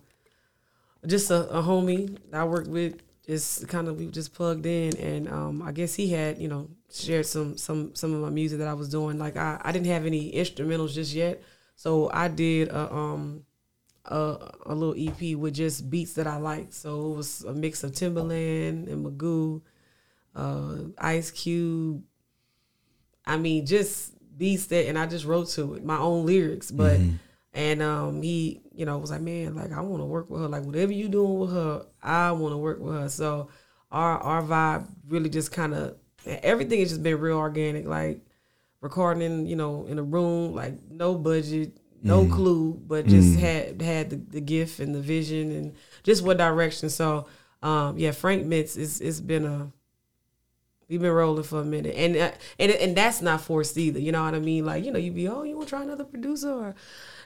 just a, a homie I worked with, just kind of we just plugged in, and um, I guess he had you know shared some some some of my music that I was doing. Like I, I didn't have any instrumentals just yet, so I did a um a, a little EP with just beats that I liked. So it was a mix of Timbaland and Magoo, uh, Ice Cube. I mean, just beats that, and I just wrote to it my own lyrics. But and um, he, you know, was like, man, like I want to work with her. Like whatever you doing with her, I want to work with her. So our our vibe really just kind of everything has just been real organic. Like recording, you know, in a room, like no budget, no clue, but just had had the, the gift and the vision and just what direction. So um, yeah, Frank Mintz is it's been a we've been rolling for a minute, and uh, and and that's not forced either. You know what I mean? Like you know, you be oh, you want to try another producer? Or,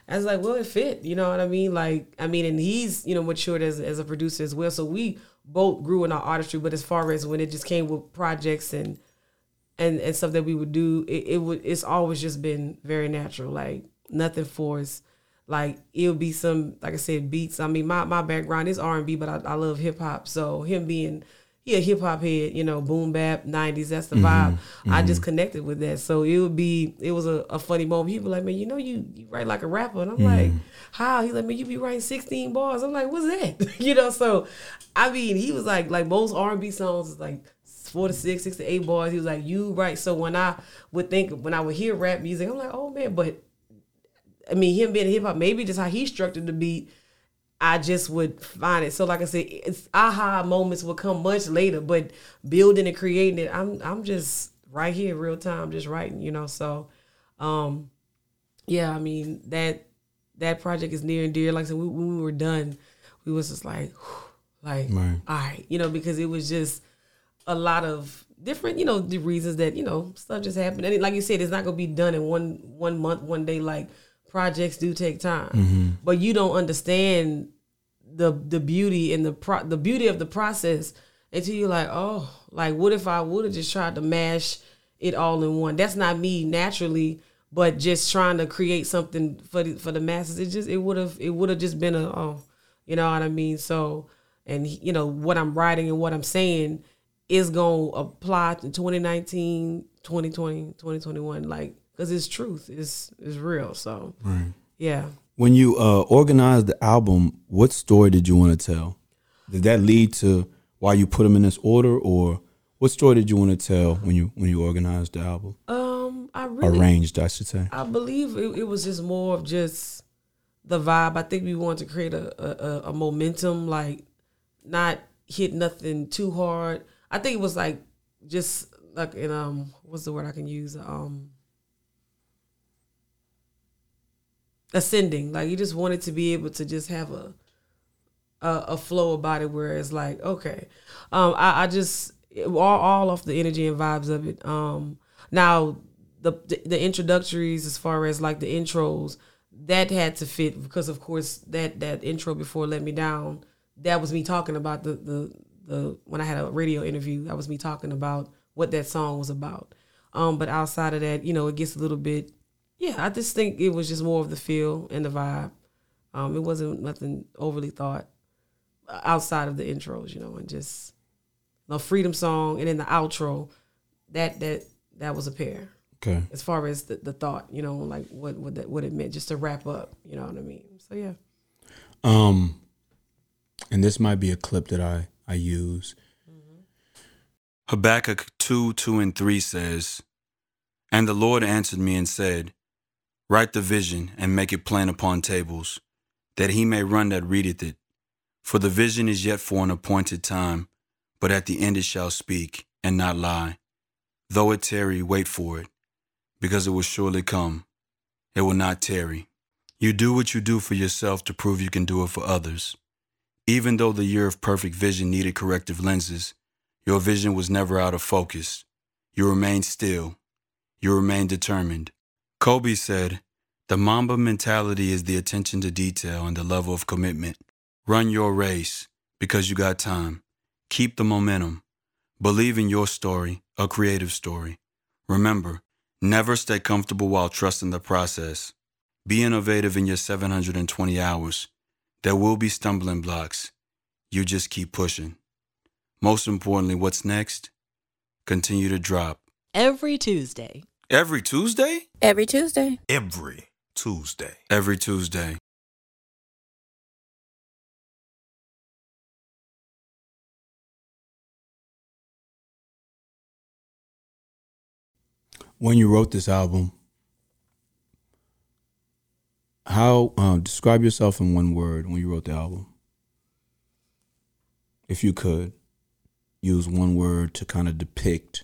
I was like, well, it fit. You know what I mean? Like I mean, and he's you know matured as as a producer as well. So we both grew in our artistry, but as far as when it just came with projects and and and stuff that we would do, it, it would it's always just been very natural, like nothing forced. Like it'll be some, like I said, beats. I mean, my my background is R and B, but I, I love hip hop. So him being he a hip hop head, you know, boom bap, nineties, that's the mm-hmm. vibe. I just mm-hmm. connected with that. So it would be it was a, a funny moment. Be like, Man, you know you, you write like a rapper. And I'm mm-hmm. like, How? He's like, Man, you be writing 16 bars. I'm like, what's that? you know, so I mean, he was like like most R and B songs is like four to six, six to eight bars. He was like, you right. So when I would think when I would hear rap music, I'm like, oh man, but I mean, him being hip hop, maybe just how he structured the beat, I just would find it. So like I said, it's aha moments will come much later, but building and creating it, I'm I'm just right here, real time, just writing, you know. So um yeah, I mean that that project is near and dear. Like I said, we, when we were done, we was just like, like, Right. all right, you know, because it was just a lot of different, you know, the reasons that you know stuff just happened. And like you said, it's not gonna be done in one one month, one day. Like projects do take time, but you don't understand the the beauty and the pro the beauty of the process until you're like, oh, like what if I would have just tried to mash it all in one? That's not me naturally, but just trying to create something for the, for the masses. It just it would have it would have just been a oh, you know what I mean? So and you know what I'm writing and what I'm saying is going to apply to 2019, 2020, 2021 like cuz it's truth. It's it's real. So, Right. yeah. When you uh, organized the album, what story did you want to tell? Did that lead to why you put them in this order, or what story did you want to tell when you when you organized the album? Um I really Arranged, I should say. I believe it, it was just more of just the vibe. I think we wanted to create a, a, a- a momentum, like not hit nothing too hard. I think it was like just like in um what's the word I can use? Um ascending. Like you just wanted to be able to just have a a, a flow about it where it's like, okay. Um I, I just all, all off the energy and vibes of it. Um now the, the the introductories as far as like the intros that had to fit because of course that that intro before let me down that was me talking about the the the when I had a radio interview that was me talking about what that song was about um but outside of that you know it gets a little bit yeah I just think it was just more of the feel and the vibe um it wasn't nothing overly thought uh, outside of the intros you know and just the freedom song and then the outro that that that was a pair Okay. as far as the, the thought, you know, like what what that what it meant just to wrap up, you know what I mean? So yeah. Um, and this might be a clip that I I use. Habakkuk two two and three says, "And the Lord answered me and said, Write the vision and make it plain upon tables, that he may run that readeth it. For the vision is yet for an appointed time, but at the end it shall speak and not lie. Though it tarry, wait for it, because it will surely come. It will not tarry." You do what you do for yourself to prove you can do it for others. Even though the year of perfect vision needed corrective lenses, your vision was never out of focus. You remained still. You remained determined. Kobe said, The Mamba mentality is the attention to detail and the level of commitment. Run your race because you got time. Keep the momentum. Believe in your story, a creative story. Remember, never stay comfortable while trusting the process. Be innovative in your 720 hours. There will be stumbling blocks. You just keep pushing. Most importantly, what's next? Continue to drop. Every Tuesday. Every Tuesday? Every Tuesday. Every Tuesday. Every Tuesday. When you wrote this album, how uh, describe yourself in one word when you wrote the album? If you could use one word to kind of depict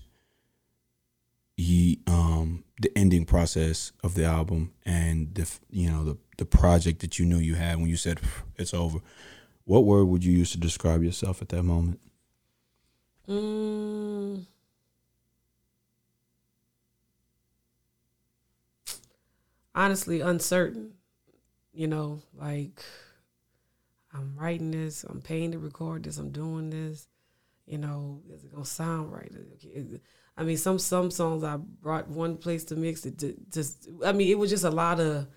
ye, um, the ending process of the album and the you know the the project that you knew you had when you said it's over. What word would you use to describe yourself at that moment? Mm. Honestly, uncertain. You know, like I'm writing this, I'm paying to record this, I'm doing this. You know, is it gonna sound right? I mean, some some songs I brought one place to mix it. Just, I mean, it was just a lot of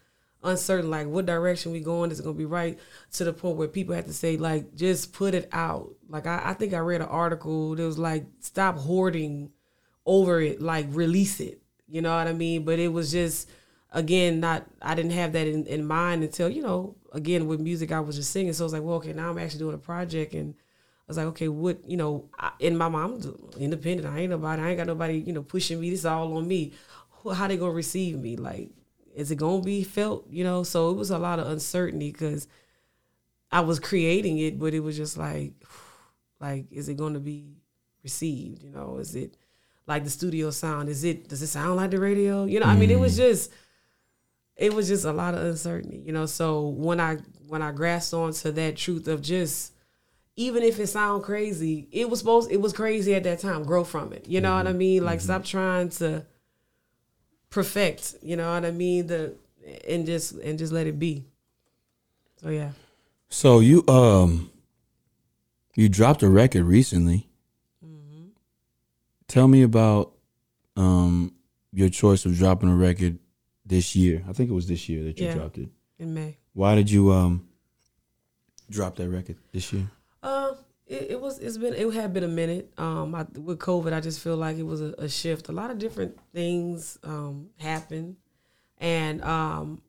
uncertain. Like, what direction we going? Is it gonna be right? To the point where people had to say, like, just put it out. Like, I, I think I read an article that was like, stop hoarding over it. Like, release it. You know what I mean? But it was just again not. I didn't have that in, in mind until you know. Again, with music, I was just singing. So I was like, well, okay, now I'm actually doing a project and. I was like, okay, what you know? I, in my mom's independent. I ain't nobody. I ain't got nobody. You know, pushing me. This is all on me. How they gonna receive me? Like, is it gonna be felt? You know. So it was a lot of uncertainty because I was creating it, but it was just like, like, is it gonna be received? You know, is it like the studio sound? Is it? Does it sound like the radio? You know, I mean, it was mm. just it was just a lot of uncertainty, you know. So when I when I grasped onto that truth of just even if it sound crazy, it was supposed it was crazy at that time. Grow from it. You know what I mean? Like stop trying to perfect, you know what I mean? The and just and just let it be. So yeah. So you um you dropped a record recently. Tell me about um your choice of dropping a record this year. I think it was this year that you Yeah. dropped it. In May. Why did you um drop that record this year? It, it was it's been it had been a minute. Um, I, with COVID, I just feel like it was a, a shift. A lot of different things um happened, and um,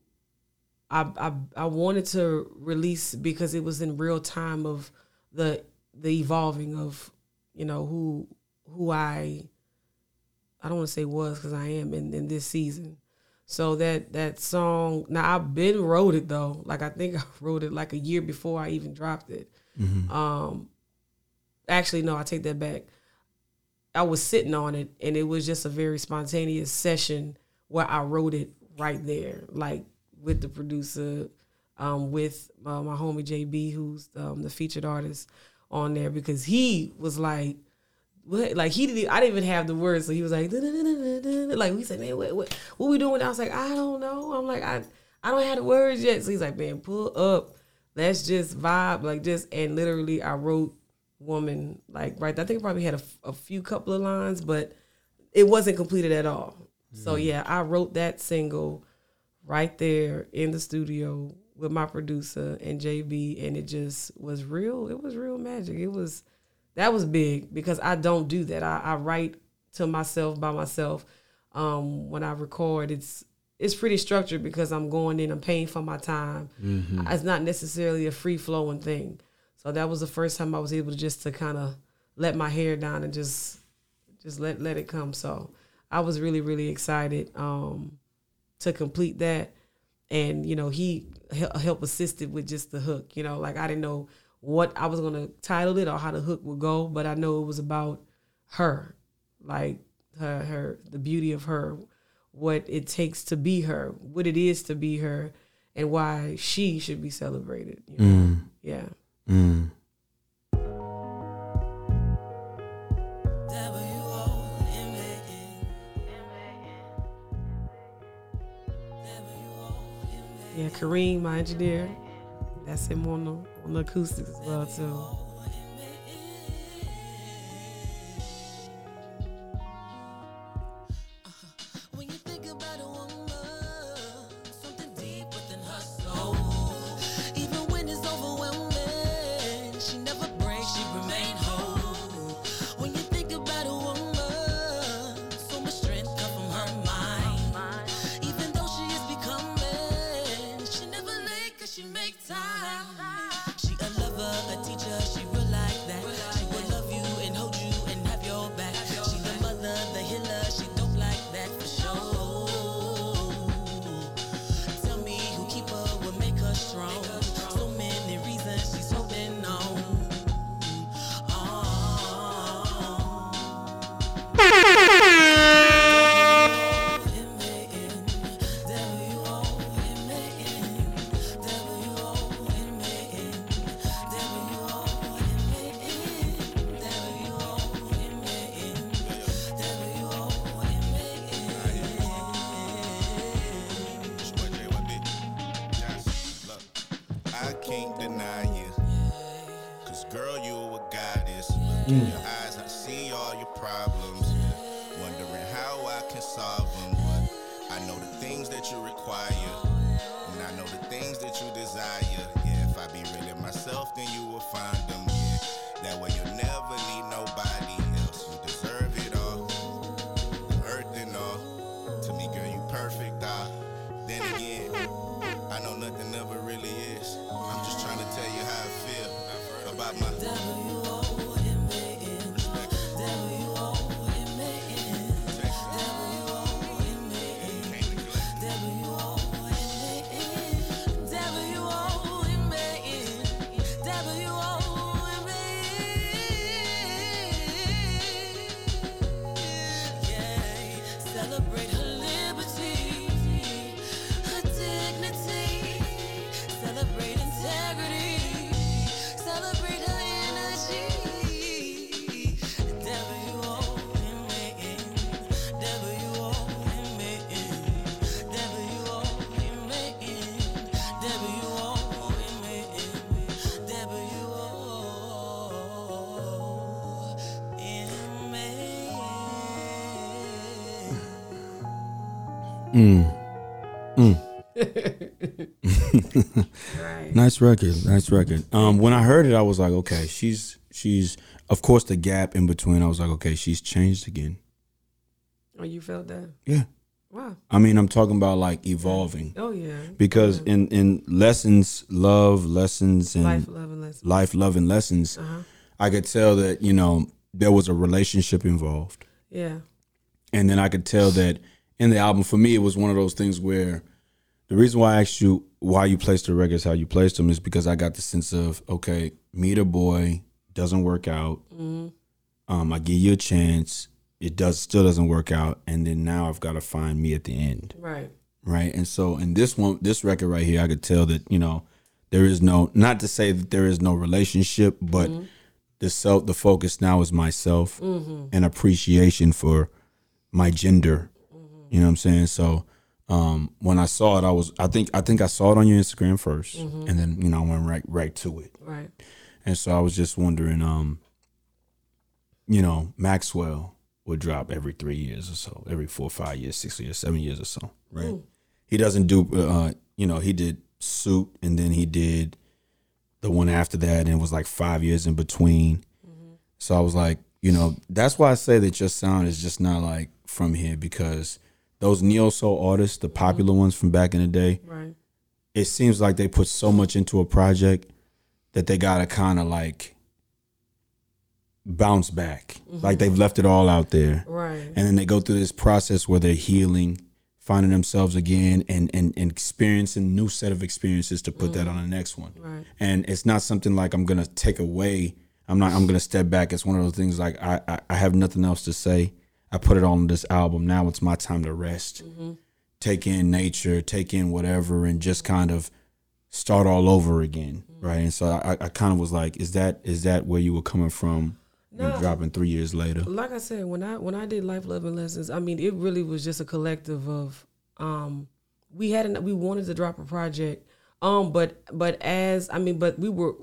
I, I I wanted to release because it was in real time of the the evolving of you know who who I I don't want to say was because I am in, in this season. So that that song now I've been wrote it though. Like I think I wrote it like a year before I even dropped it. Um actually no, I take that back. I was sitting on it and it was just a very spontaneous session where I wrote it right there, like with the producer, um, with uh, my homie JB, who's um, the featured artist on there, because he was like, what? Like he didn't. I didn't even have the words, so he was like, like we said, man, what, what, what we doing? I was like, I don't know. I'm like, I, I don't have the words yet. So he's like, man, pull up. Let's just vibe, like just. And literally, I wrote "woman" like right. I think I probably had a, a few couple of lines, but it wasn't completed at all. So yeah, I wrote that single right there in the studio with my producer and JB, and it just was real. It was real magic. It was that was big because I don't do that. I, I write to myself by myself. Um, when I record, it's it's pretty structured because I'm going in, I'm paying for my time. It's not necessarily a free flowing thing. So that was the first time I was able to just to kind of let my hair down and just just let let it come. So I was really really excited um, to complete that, and you know he hel- help assisted with just the hook. You know, like I didn't know what I was gonna title it or how the hook would go, but I know it was about her, like her her the beauty of her, what it takes to be her, what it is to be her, and why she should be celebrated. You know? Yeah. Mm. Yeah, Kareem, my engineer, that's him on the on the acoustics as well too. Nice record, nice record. Um, when I heard it, I was like, okay, she's she's of course the gap in between. I was like, okay, she's changed again. Oh, you felt that? Yeah. Wow. I mean, I'm talking about like evolving Oh yeah. because in in lessons, love lessons, and Life, love, and lessons. life, love, and lessons, Uh-huh. I could tell that you know there was a relationship involved, Yeah. and then I could tell that in the album for me it was one of those things where the reason why I asked you why you placed the records how you placed them is because I got the sense of okay, meet a boy doesn't work out, mm-hmm. um, I give you a chance, it does still doesn't work out, and then now I've got to find me at the end Right. right? And so in this one, this record right here, I could tell that you know there is no, not to say that there is no relationship, but mm-hmm. the self, the focus now is myself mm-hmm. and appreciation for my gender. You know what I'm saying? So um, when I saw it, I was, I think, I think I saw it on your Instagram 1st and then you know I went right, right to it. Right. And so I was just wondering, um, you know, Maxwell would drop every three years or so, every four, five years, six years, seven years or so, right? He doesn't do, uh, you know, he did Suit and then he did the one after that, and it was like five years in between. So I was like, you know, that's why I say that your sound is just not like from here because those neo soul artists, the popular mm-hmm. ones from back in the day, Right. it seems like they put so much into a project that they gotta kind of like bounce back, like they've mm-hmm. left it all out there, Right. and then they go through this process where they're healing, finding themselves again, and and, and experiencing new set of experiences to put that on the next one. Mm-hmm. Right. And it's not something like I'm gonna take away. I'm not. I'm gonna step back. It's one of those things like I I, I have nothing else to say. I put it on this album. Now it's my time to rest take in nature, take in whatever, and just kind of start all over again, right? And so I, I kind of was like, is that is that where you were coming from? No. dropping three years later. like I said, when I when I did life love and lessons, I mean, it really was just a collective of um we had an, we wanted to drop a project, um, but but as I mean, but we were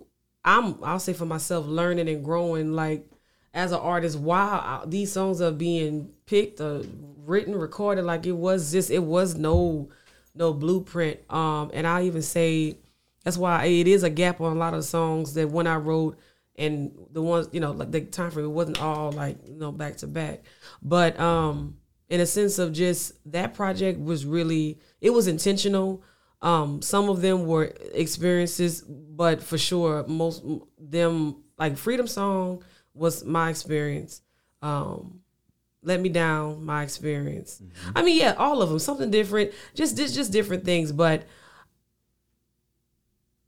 I'm I'll say for myself learning and growing like as an artist while these songs are being picked or written recorded like it was just it was no no blueprint. Um and I even say that's why it is a gap on a lot of songs that when I wrote and the ones you know like the time frame it wasn't all like you know back to back. But um in a sense of just that project was really it was intentional. Um some of them were experiences but for sure most them like freedom song was my experience um let me down my experience i mean yeah all of them something different just just just different things but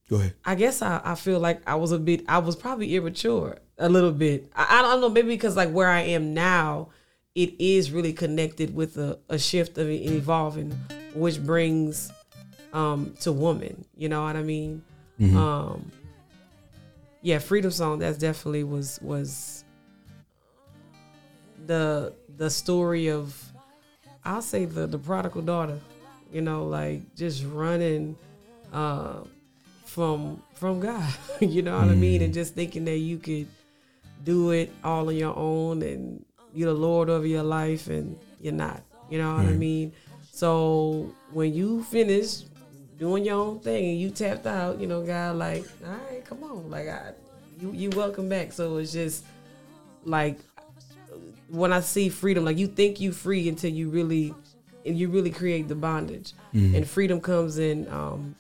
Go ahead. I guess I, I feel like I was a bit I was probably immature a little bit. I, I don't know maybe because like where I am now, it is really connected with a, a shift of evolving, which brings um to woman. You know what I mean? Um yeah, freedom song that's definitely was was the the story of I'll say the the prodigal daughter. You know, like just running uh from from God. you know what I mean? And just thinking that you could do it all on your own and you're the Lord over your life and you're not. You know what I mean? So when you finish doing your own thing and you tapped out, you know, God like, all right, come on. Like I you you welcome back. So it's just like when I see freedom, like you think you free until you really and you really create the bondage. And freedom comes in um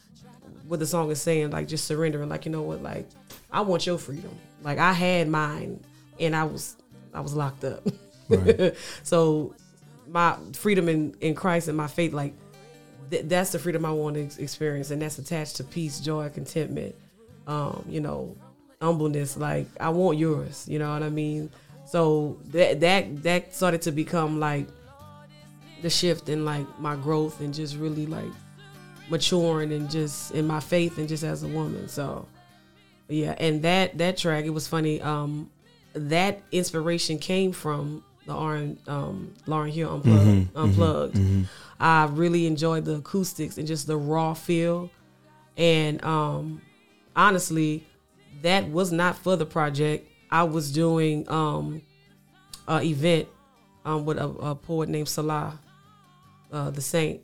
what the song is saying, like just surrendering, like you know what, like I want your freedom. Like I had mine and I was I was locked up. Right. so my freedom in, in Christ and my faith, like th- that's the freedom I want to ex- experience, and that's attached to peace, joy, contentment, um, you know, humbleness. Like I want yours, you know what I mean. So that that that started to become like the shift in like my growth and just really like maturing and just in my faith and just as a woman. So yeah, and that that track it was funny. Um, that inspiration came from the Lauryn um, Lauryn Hill unplugged. unplugged. I really enjoyed the acoustics and just the raw feel, and um, honestly, that was not for the project. I was doing um, a event um, with a, a poet named Salah, uh, the Saint,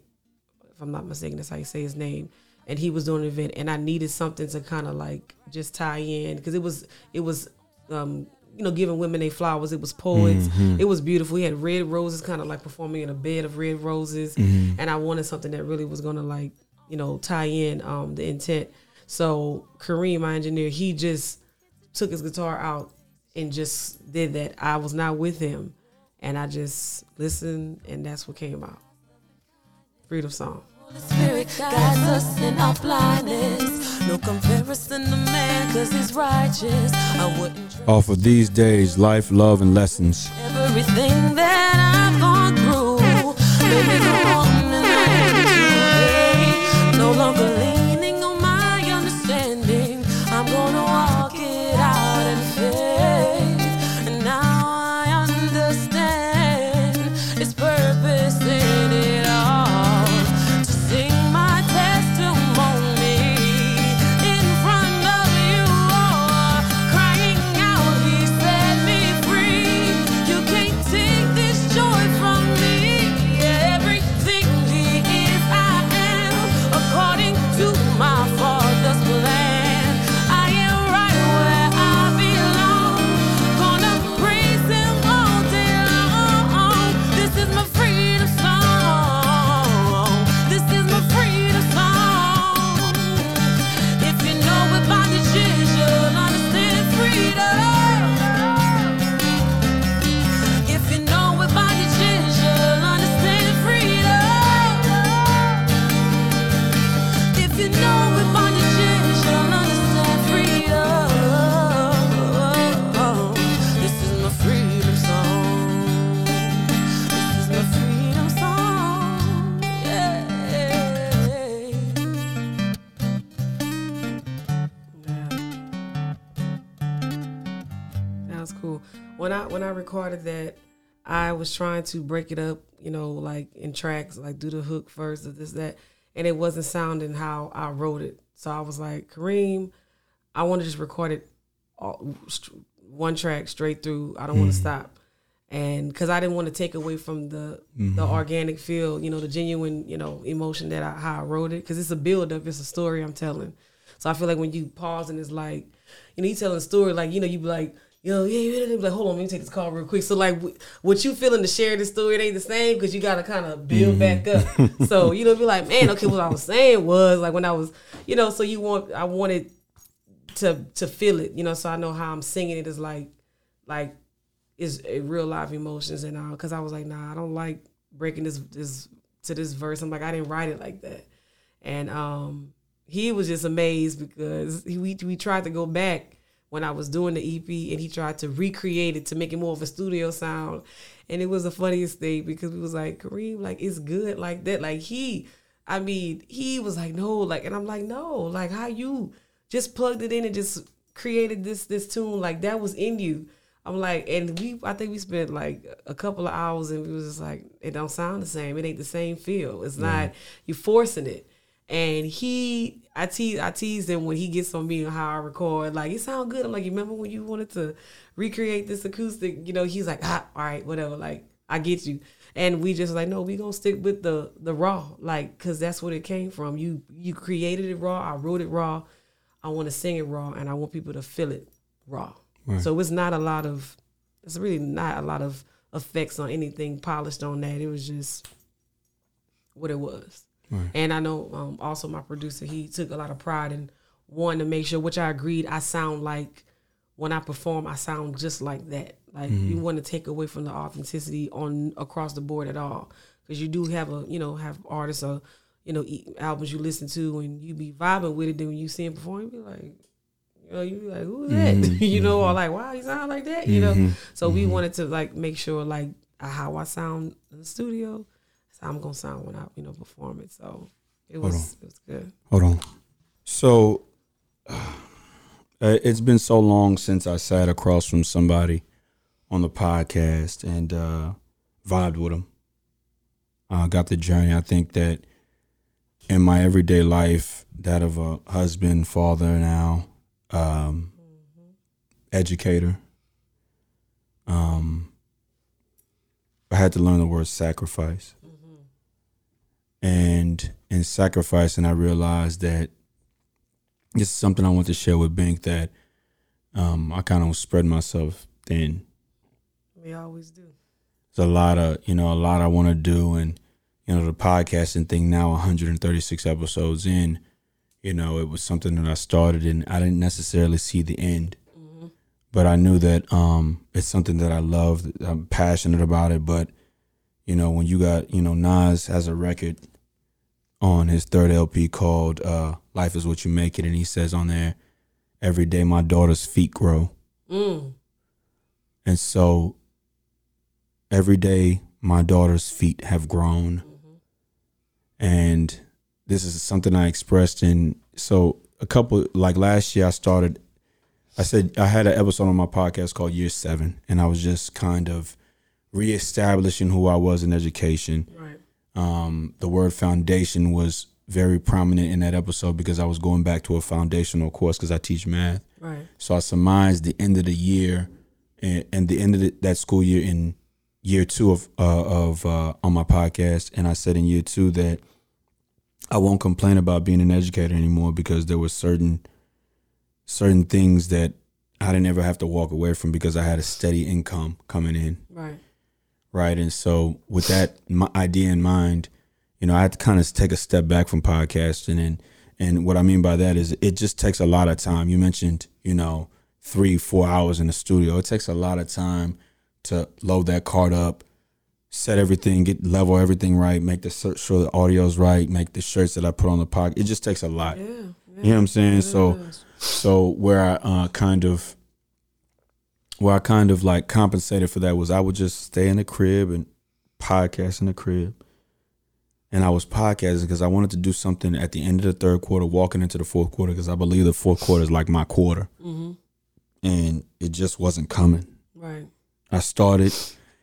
if I'm not mistaken, that's how you say his name. And he was doing an event, and I needed something to kind of like just tie in because it was it was um, you know, giving women their flowers. It was poets. Mm-hmm. It was beautiful. We had red roses, kind of like performing in a bed of red roses. Mm-hmm. And I wanted something that really was gonna like, you know, tie in um, the intent. So Kareem, my engineer, he just took his guitar out and just did that. I was not with him, and I just listened, and that's what came out. Freedom song. Holy Spirit guides us in our blindness. No comparison to man, cause he's righteous. I wouldn't Off of these days, life, love, and lessons. everything that I've gone through. Made that, I was trying to break it up, you know, like in tracks, like do the hook first or this that, and it wasn't sounding how I wrote it. So I was like, Kareem, I want to just record it all, one track straight through. I don't want to mm-hmm. stop, and because I didn't want to take away from the the mm-hmm. organic feel, you know, the genuine, you know, emotion that I how I wrote it. Because it's a build up, it's a story I'm telling. So I feel like when you pause and it's like, you know, you telling a story, like you know, you be like. Yo, yeah, yeah, yeah, like, hold on, let me take this call real quick. So, like, wh- what you feeling to share this story, it ain't the same because you got to kind of build back up. so, you know, be like, man, okay, what I was saying was like when I was, you know, so you want, I wanted to to feel it, you know, so I know how I'm singing it is like, like, is a real live emotions and all. Because I was like, nah, I don't like breaking this this to this verse. I'm like, I didn't write it like that, and um, he was just amazed because he, we we tried to go back when I was doing the EP and he tried to recreate it to make it more of a studio sound. And it was the funniest thing because we was like, Kareem, like it's good like that. Like he, I mean, he was like, no, like, and I'm like, no, like how you just plugged it in and just created this this tune like that was in you. I'm like, and we, I think we spent like a couple of hours and we was just like, it don't sound the same. It ain't the same feel. It's not you forcing it. And he, I tease, I tease him when he gets on me and how I record. Like it sound good. I'm like, you remember when you wanted to recreate this acoustic? You know, he's like, ah, all right, whatever. Like I get you. And we just like, no, we gonna stick with the the raw, like, cause that's what it came from. You you created it raw. I wrote it raw. I want to sing it raw, and I want people to feel it raw. So it's not a lot of, it's really not a lot of effects on anything polished on that. It was just what it was. And I know um, also my producer, he took a lot of pride in wanting to make sure, which I agreed, I sound like when I perform, I sound just like that. Like you mm-hmm. want to take away from the authenticity on across the board at all, because you do have a you know have artists or you know albums you listen to and you be vibing with it. Then when you see him perform, you be like, you know, you be like, who's that? Mm-hmm. you know, or mm-hmm. like, wow, he sound like that. You know. So we wanted to like make sure like how I sound in the studio, how I'm gonna sound when I you know perform it. So it was it was good. Hold on. So uh, it's been so long since I sat across from somebody on the podcast and uh, vibed with them. Uh, got the journey. I think that in my everyday life, that of a husband, father now, um, educator, um, I had to learn the word sacrifice. And and sacrifice. And I realized that this is something I want to share with Bank that um, I kind of spread myself thin. We always do. There's a lot of you know a lot I want to do, and you know the podcasting thing now 136 episodes in. You know, it was something that I started, and I didn't necessarily see the end, but I knew that um, it's something that I love. I'm passionate about it, but you know, when you got you know Nas has a record on his third LP called uh, "Life Is What You Make It," and he says on there, "Every day my daughter's feet grow." Mm. And so every day my daughter's feet have grown. And this is something I expressed in so a couple like last year I started I said I had an episode on my podcast called Year 7 and I was just kind of reestablishing who I was in education. Right. Um, the word foundation was very prominent in that episode because I was going back to a foundational course because I teach math. Right. So I surmised the end of the year and, and the end of the, that school year in year two of uh, of uh, on my podcast, and I said in year two that I won't complain about being an educator anymore because there were certain certain things that I didn't ever have to walk away from because I had a steady income coming in Right. Right? And so with that idea in mind, you know, I had to kind of take a step back from podcasting, and and what I mean by that is it just takes a lot of time. You mentioned, you know, three four hours in the studio. It takes a lot of time to load that card up, set everything, get level everything right, make the sur- sure the audio's right, make the shirts that I put on the podcast. It just takes a lot. Yeah. You know what I'm saying? So so where I uh, kind of where I kind of like compensated for that was I would just stay in the crib and podcast in the crib. And I was podcasting because I wanted to do something at the end of the third quarter, walking into the fourth quarter, because I believe the fourth quarter is like my quarter. Mm-hmm. And it just wasn't coming. Right. I started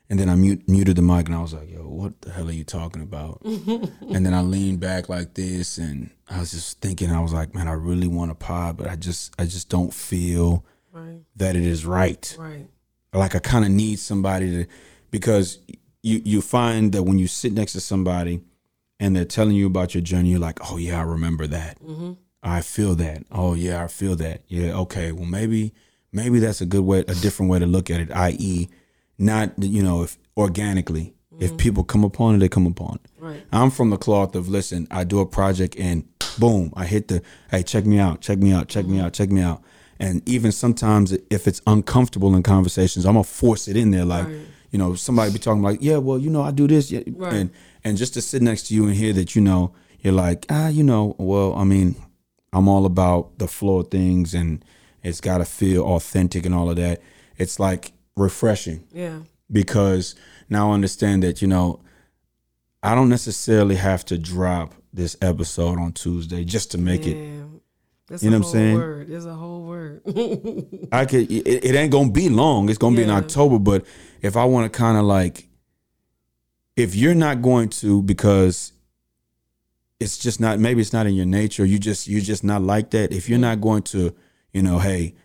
and then I mute, muted the mic and I was like, yo, what the hell are you talking about? and then I leaned back like this and I was just thinking, I was like, man, I really want to pod, but I just I just don't feel Right. that it is right. Right. Like I kind of need somebody to because you you find that when you sit next to somebody and they're telling you about your journey, you're like, oh yeah, I remember that. Mm-hmm. I feel that. Oh yeah, I feel that. Yeah, okay. Well, maybe maybe that's a good way, a different way to look at it. I.e., not you know if organically, if mm-hmm. people come upon it, they come upon it. Right. I'm from the cloth of listen. I do a project and boom, I hit the hey, check me out, check me out, check me mm-hmm. out, check me out. And even sometimes if it's uncomfortable in conversations, I'm gonna force it in there. Like, Right. you know, somebody be talking like, yeah, well, you know, I do this, yeah, Right. and and just to sit next to you and hear that, you know, you're like, ah, you know, well, I mean, I'm all about the flow of things and it's got to feel authentic and all of that. It's like refreshing Yeah. because now I understand that, you know, I don't necessarily have to drop this episode on Tuesday just to make it. Yeah. That's You a know what I'm whole saying? Word. There's a whole word. I could, it, it ain't gonna be long. It's gonna be in October, but if I want to kind of like, if you're not going to because it's just not maybe it's not in your nature. You just you're just not like that. If you're not going to, you know, hey,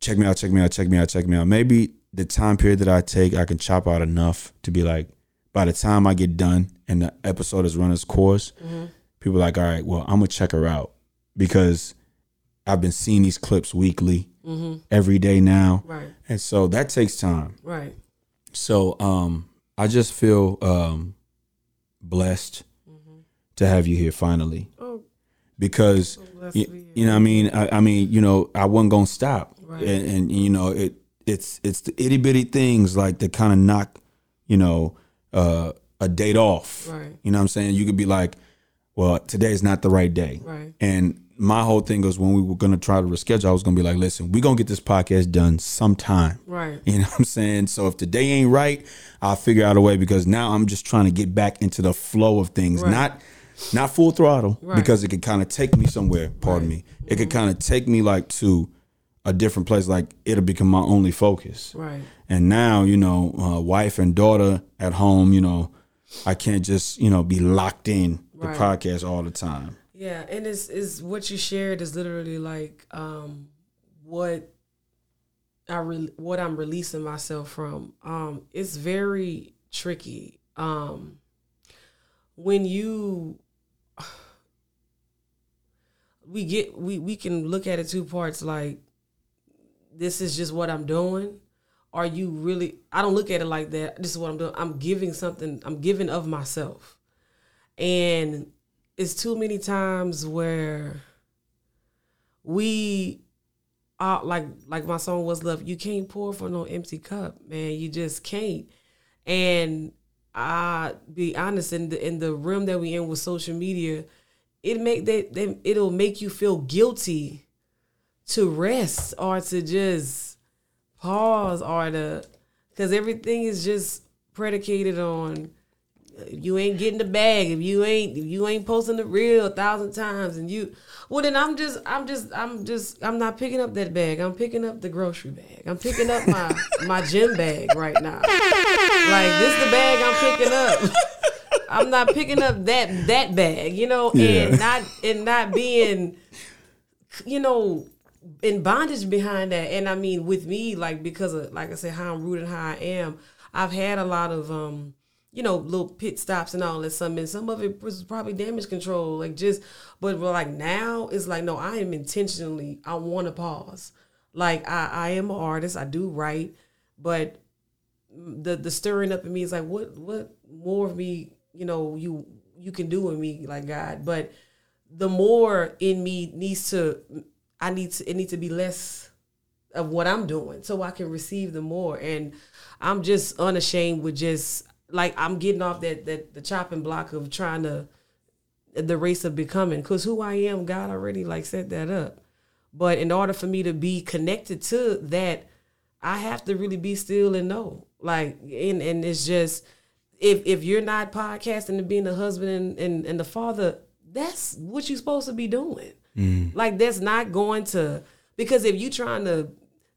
check me out, check me out, check me out, check me out. Maybe the time period that I take, I can chop out enough to be like, by the time I get done and the episode has run its course, mm-hmm. people are like, all right, well, I'm gonna check her out because I've been seeing these clips weekly, every day now, right. and so that takes time. Right. So um, I just feel um, blessed to have you here finally Oh, because blessed you, you know I mean I, I mean you know I wasn't gonna stop Right. and, and you know it it's it's the itty bitty things like that kind of knock you know uh, a date off Right. you know what I'm saying you could be like well today's not the right day Right. and my whole thing was when we were gonna try to reschedule I was gonna be like listen we're gonna get this podcast done sometime Right. you know what I'm saying? So if today ain't right, I'll figure out a way because now I'm just trying to get back into the flow of things. Right. Not not full throttle Right. because it could kind of take me somewhere, pardon me. It could kind of take me like to a different place like it'll become my only focus. Right. And now, you know, uh, wife and daughter at home, you know, I can't just, you know, be locked in the podcast all the time. Yeah, and it's is what you shared is literally like um what I re- what I'm releasing myself from. Um it's very tricky. Um when you we get we we can look at it two parts like this is just what I'm doing? Are you really? I don't look at it like that. This is what I'm doing. I'm giving something. I'm giving of myself, and it's too many times where we are like like my song was love. You can't pour from no empty cup, man. You just can't. And I be honest in the in the room that we in with social media, it make that they, it'll make you feel guilty to rest or to just pause or to because everything is just predicated on you ain't getting the bag if you ain't if you ain't posting the reel a thousand times and you well then i'm just i'm just i'm just i'm not picking up that bag. I'm picking up the grocery bag. I'm picking up my my gym bag right now. Like this is the bag i'm picking up. I'm not picking up that that bag you know Yeah. and not and not being you know in bondage behind that. And i mean with me like because of like i said how i'm rooted how i am i've had a lot of um you know little pit stops and all that some and some of it was probably damage control like just but but, like now it's like no i am intentionally i want to pause. Like i i am an artist i do write but the the stirring up in me is like what what more of me you know you you can do in me like god? But the more in me needs to i need to it needs to be less of what i'm doing so i can receive the more. And i'm just unashamed with just like i'm getting off that that the chopping block of trying to the race of becoming because who i am god already like set that up but in order for me to be connected to that I have to really be still and know. Like, and and it's just if if you're not podcasting and being the husband and, and, and the father, that's what you're supposed to be doing. Mm. Like that's not going to because if you're trying to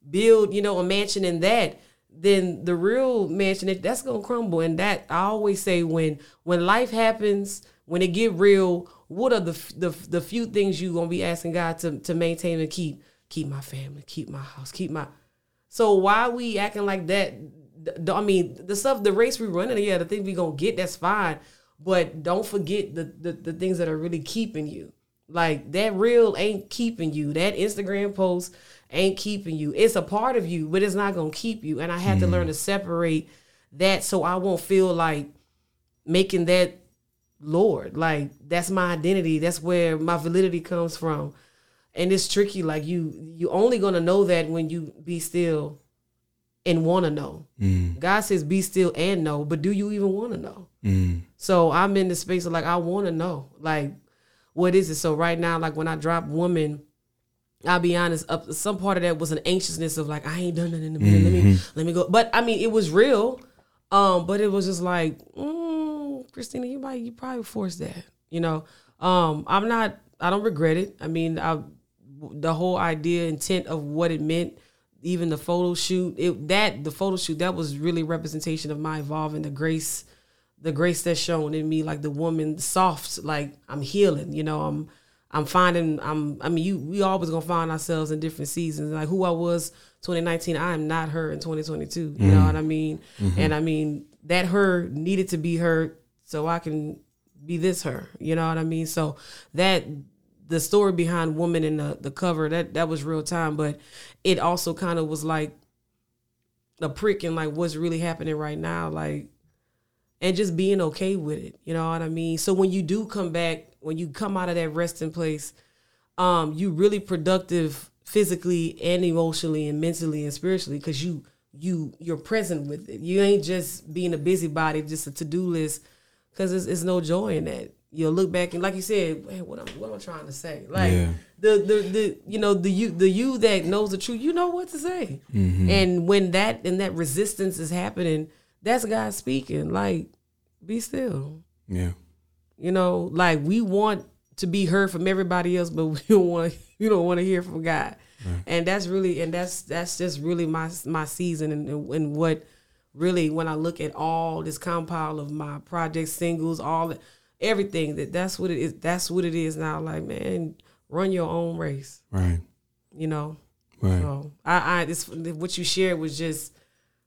build, you know, a mansion in that, then the real mansion that's gonna crumble. And that I always say when when life happens, when it get real, what are the the the few things you gonna be asking God to to maintain and keep? Keep my family, keep my house, keep my so why we acting like that? I mean, the stuff, the race we running, yeah, the things we gonna get, that's fine. But don't forget the, the the things that are really keeping you. Like that real ain't keeping you. That Instagram post ain't keeping you. It's a part of you, but it's not gonna keep you. And I had to learn to hmm. separate that so I won't feel like making that Lord. Like that's my identity. That's where my validity comes from. And it's tricky. Like you, you only gonna know that when you be still and want to know. Hmm. God says be still and know, but do you even want to know? Hmm. So I'm in the space of like I want to know, like what is it? So right now, like when I drop woman, I'll be honest. Up some part of that was an anxiousness of like I ain't done nothing in the minute. Let me let me go. But I mean, it was real. Um, but it was just like, mm, Christina, you might you probably forced that. You know, um, I'm not. I don't regret it. I mean, I the whole idea intent of what it meant even the photo shoot it that the photo shoot that was really representation of my evolving the grace the grace that's shown in me like the woman soft like i'm healing you know i'm i'm finding i'm i mean you we always gonna find ourselves in different seasons. Like who i was 2019 i am not her in 2022 you know mm-hmm. what i mean? Mm-hmm. And i mean that her needed to be her so i can be this her. You know what i mean? So that the story behind woman in the, the cover that that was real time but it also kind of was like a prick in like what's really happening right now like and just being okay with it. You know what i mean? So when you do come back when you come out of that resting place um you really productive physically and emotionally and mentally and spiritually because you you you're present with it. You ain't just being a busybody just a to-do list because it's, it's no joy in that. You'll look back and like you said "Man, what, I'm, what am i trying to say? Like Yeah. the, the the you know the you the you that knows the truth you know what to say. And when that and that resistance is happening that's god speaking. Like be still. Yeah. You know, like we want to be heard from everybody else, but we don't want you don't want to hear from God. And that's really and that's that's just really my my season and, and what really when I look at all this compile of my project singles, all everything that that's what it is. That's what it is now. Like man, run your own race. Right. You know. Right. So I, I this what you shared was just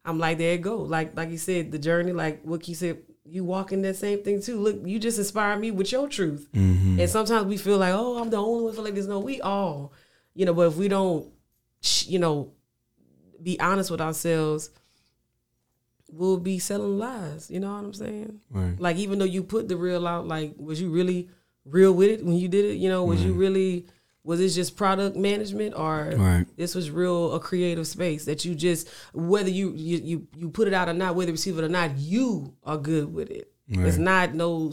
I'm like there it go. Like like you said, the journey, like what you said, you walking that same thing too. Look, you just inspire me with your truth. Mm-hmm. And sometimes we feel like, oh, I'm the only one feel like this. No, we all, you know. But if we don't, you know, be honest with ourselves, we'll be selling lies. You know what I'm saying? Right. Like even though you put the real out, like was you really real with it when you did it? You know, was you mm-hmm. really was it just product management or Right. this was real a creative space that you just whether you you you, you put it out or not, whether you receive it or not, you are good with it. It's not no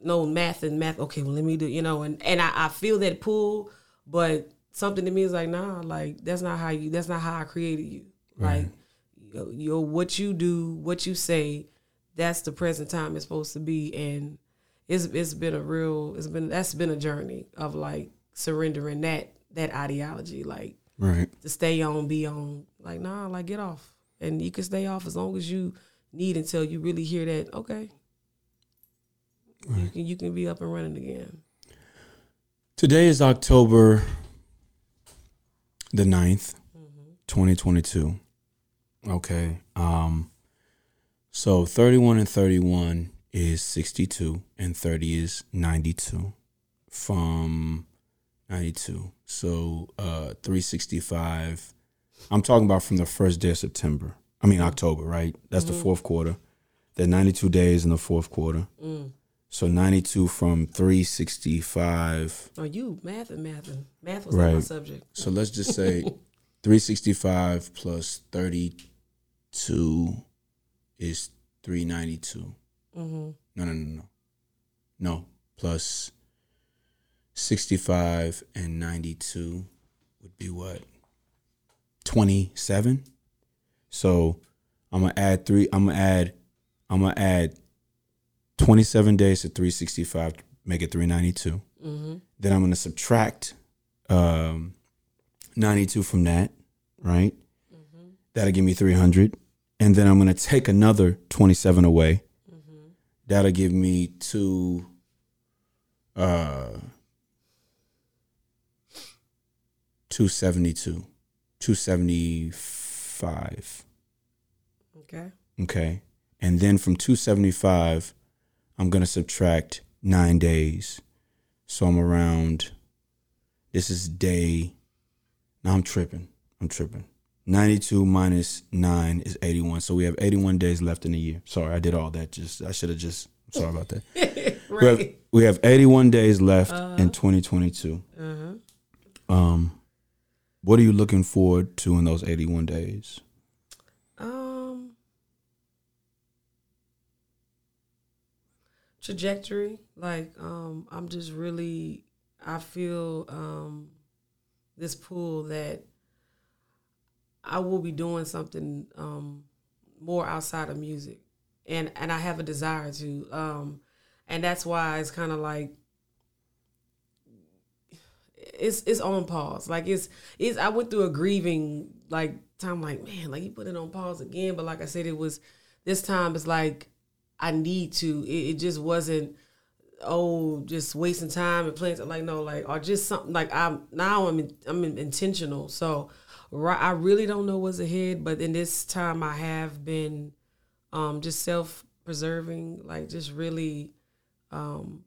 no math and math. Okay, well let me do you know, and and I, I feel that pull, but something to me is like nah, like that's not how you. That's not how I created you. Like your, your what you do, what you say, that's the present time it's supposed to be, and it's it's been a real. It's been that's been a journey of like surrendering that that ideology, like Right. to stay on, be on. Like nah, like get off, and you can stay off as long as you need until you really hear that. Okay. You can you can be up and running again. Today is October the 9th, 2022. Okay. Um so 31 and 31 is 62 and 30 is 92 from 92. So uh 365 I'm talking about from the first day of September. I mean October, right? That's the mm. fourth quarter. There are 92 days in the fourth quarter. Mm. So 92 from 365 Oh, you math and math and math was not my subject. So let's just say 365 plus 32 is 392. Mm-hmm. No, no, no, no. No, plus 65 and 92 would be what? 27. So I'm to add 3 I'm to add I'm to add 27 days to 365 make it 392. Then I'm to subtract um, 92 from that, right? That'll give me 300. And then I'm to take another 27 away. That'll give me two, uh, 272, 275. Okay. Okay. And then from 275, I'm going to subtract nine days. So I'm around, this is day, now I'm tripping. I'm tripping. 92 minus nine is 81. So we have 81 days left in the year. Sorry, I did all that. Just, I should have just, sorry about that. We have, Right. we have 81 days left in 2022. Uh-huh. Um, what are you looking forward to in those 81 days? Um, trajectory. Like, um, I'm just really. I feel um, this pull that I will be doing something um, more outside of music, and and I have a desire to. Um, and that's why it's kind of like it's it's on pause. Like it's it's I went through a grieving like time like man, like you put it on pause again. But like I said, it was this time it's like I need to. It, it just wasn't oh just wasting time and playing like no like or just something like I'm now I'm in, I'm in, intentional. So right, I really don't know what's ahead, but in this time I have been um just self preserving, like just really um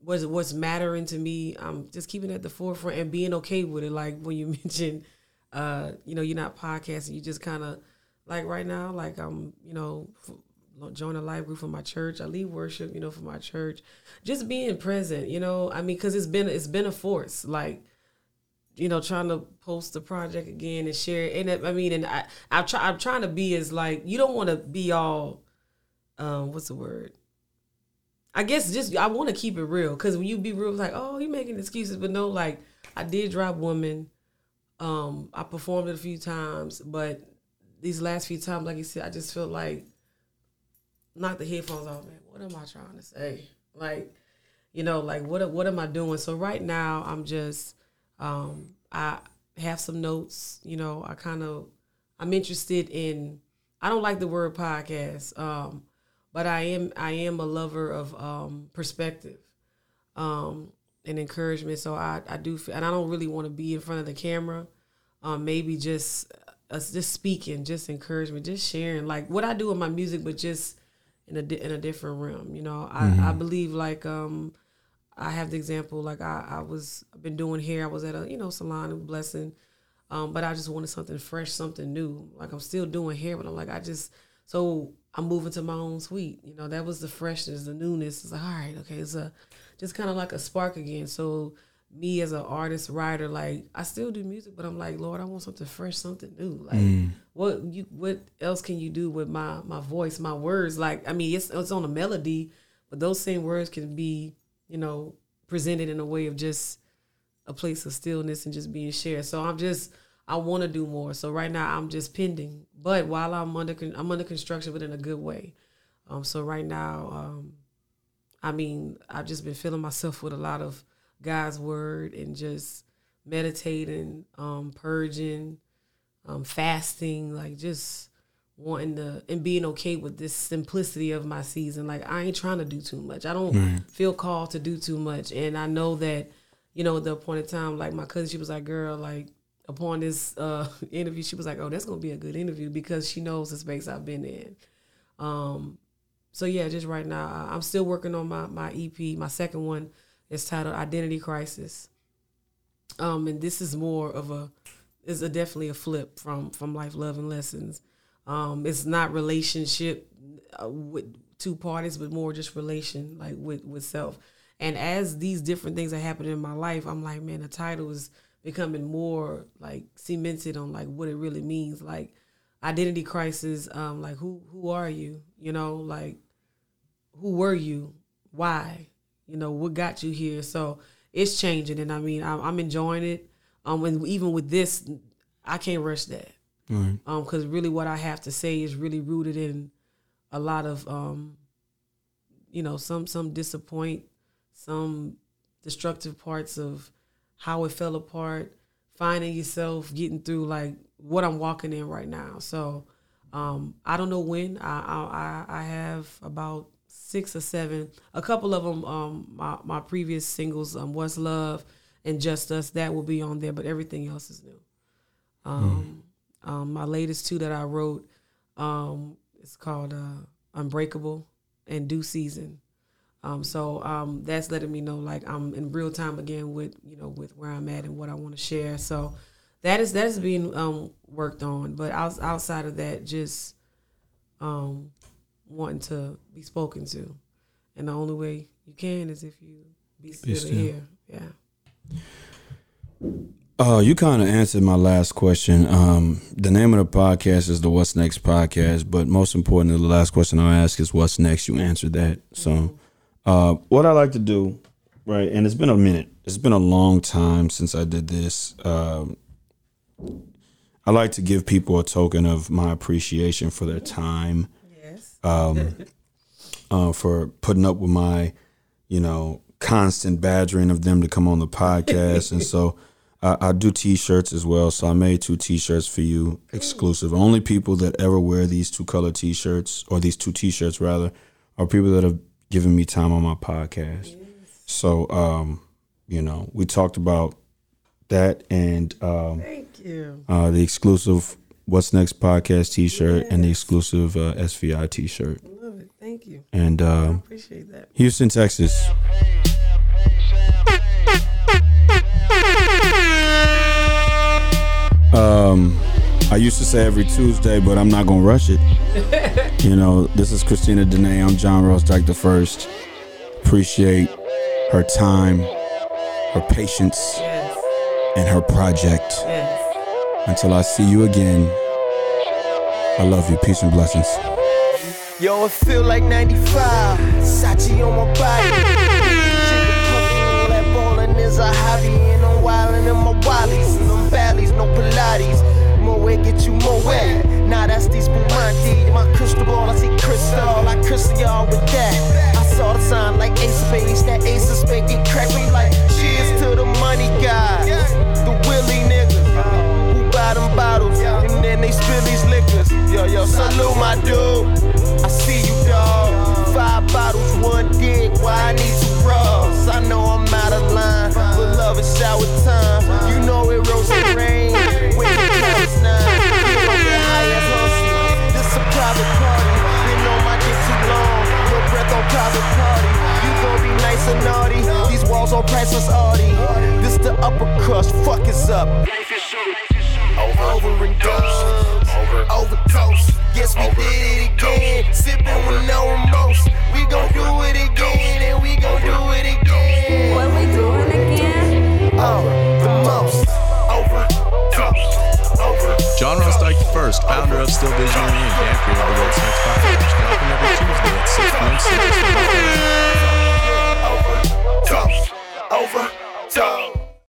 what's what's mattering to me. I'm just keeping it at the forefront and being okay with it. Like when you mentioned, uh, you know, you're not podcasting. You just kind of like right now, like I'm, you know, join a live group for my church. I lead worship, you know, for my church. Just being present, you know. I mean, because it's been it's been a force, like. You know, trying to post the project again and share it. And I mean, and I, I try, I'm trying to be as like, you don't want to be all, um, what's the word? I guess just I want to keep it real because when you be real, like oh, you making excuses, but no, like I did drop woman. Um, I performed it a few times, but these last few times, like you said, I just felt like knock the headphones off, man. What am I trying to say? Like, you know, like what what am I doing? So right now, I'm just um, I have some notes. You know, I kind of I'm interested in. I don't like the word podcast. Um, but I am I am a lover of um, perspective um, and encouragement. So I, I do feel, and I don't really want to be in front of the camera. Um, maybe just uh, just speaking, just encouragement, just sharing like what I do in my music, but just in a di- in a different realm. You know, I, I believe like um, I have the example like I I was I've been doing hair. I was at a you know salon and blessing Um, but I just wanted something fresh, something new. Like I'm still doing hair, but I'm like I just so I'm moving to my own suite. You know, that was the freshness, the newness. It's like all right, okay, it's a just kind of like a spark again. So me as an artist, writer, like I still do music, but I'm like, Lord, I want something fresh, something new. Like mm. what you what else can you do with my my voice, my words? Like I mean, it's it's on a melody, but those same words can be, you know, presented in a way of just a place of stillness and just being shared. So I'm just I want to do more. So right now I'm just pending, but while I'm under I'm under construction, but in a good way. Um, so right now, um, I mean, I've just been filling myself with a lot of God's word and just meditating, um, purging, um, fasting, like just wanting to and being okay with this simplicity of my season. Like I ain't trying to do too much. I don't feel called to do too much, and I know that you know at the appointed time. Like my cousin, she was like, "Girl, like." Upon this uh, interview, she was like, "Oh, that's gonna be a good interview because she knows the space I've been in." Um, so yeah, just right now, I'm still working on my my EP. My second one is titled Identity Crisis. Um, and this is more of a is a definitely a flip from from life, love, and lessons. Um, it's not relationship uh, with two parties, but more just relation like with with self. And as these different things are happening in my life, I'm like, man, the title is becoming more like cemented on like what it really means, like identity crisis. Um, like who who are you? You know, like who were you? Why? You know, what got you here? So it's changing, and I mean, I'm, I'm enjoying it. Um, and even with this, I can't rush that. Um, because really, what I have to say is really rooted in a lot of, um, you know, some some disappoint, some destructive parts of how it fell apart, finding yourself, getting through like what I'm walking in right now. So, um, I don't know when. I I I I have about six or seven. A couple of them, um, my my previous singles, um, "What's Love" and "Just Us," that will be on there, but everything else is new. Um, um, my latest two that I wrote, um, it's called uh, "Unbreakable" and "Due Season." Um, so um, that's letting me know like I'm in real time again with you know with where I'm at and what I want to share. So that is that is being um, worked on. But outs- outside of that, just um, wanting to be spoken to, and the only way you can is if you be still, to still. hear. Yeah. Uh, you kind of answered my last question. Um, the name of the podcast is the What's Next podcast, but most importantly, the last question I'll ask is What's next. You answered that. So, uh, what I like to do, right, and it's been a minute. It's been a long time since I did this. Um, I like to give people a token of my appreciation for their time. Yes. uh, for putting up with my, you know, constant badgering of them to come on the podcast. and so I, I do t-shirts as well. So I made two t-shirts for you exclusive. Only people that ever wear these two color t-shirts or these two t-shirts rather are people that have given me time on my podcast. So, um, you know, we talked about that and um, Thank you. uh, the exclusive What's Next podcast t-shirt and the exclusive uh, SVI t-shirt. Love it. Thank you. And I um, appreciate that. Houston, Texas. Um, I used to say every Tuesday, but I'm not gonna rush it. you know, this is Christina Denae. I'm John Ross Dyke the First. Appreciate her time, her patience, Yes. and her project. Yes. Until I see you again, I love you. Peace and blessings. Yo, it feel like 95. Sachi on my body. Chicken puffy, all that ballin' is a hobby. And I'm wildin' in my wallies. And them valleys, no Pilates. More get you more wet. Nah, that's these Spumante. My crystal ball, I see crystal. I crystal y'all with that. I saw the sign like ace of spades. That ace of spades get cracked me like cheers to the money guys. The Willie niggas who buy them bottles and then they spill these liquors. Yo, yo, salute my dude. I see you, dog. Five bottles, one dick. Why I need two bras? I know I'm out of line, but love is shower time. You know it rose and rain private party. You gon' be nice and naughty. These walls on priceless Audi. This the upper crust. Fuck is up. Life is short. Overdose, overdose. Guess we did it again. Sipping with no remorse. We gon' do it again, and we gon' do it again. What we doing again? Oh, the most. Overdose, overdose. John Ross Dyke first, founder of Still Visionary and camp creator of the What's Next Podcast, dropping every Tuesday at 6 p.m. Central Over.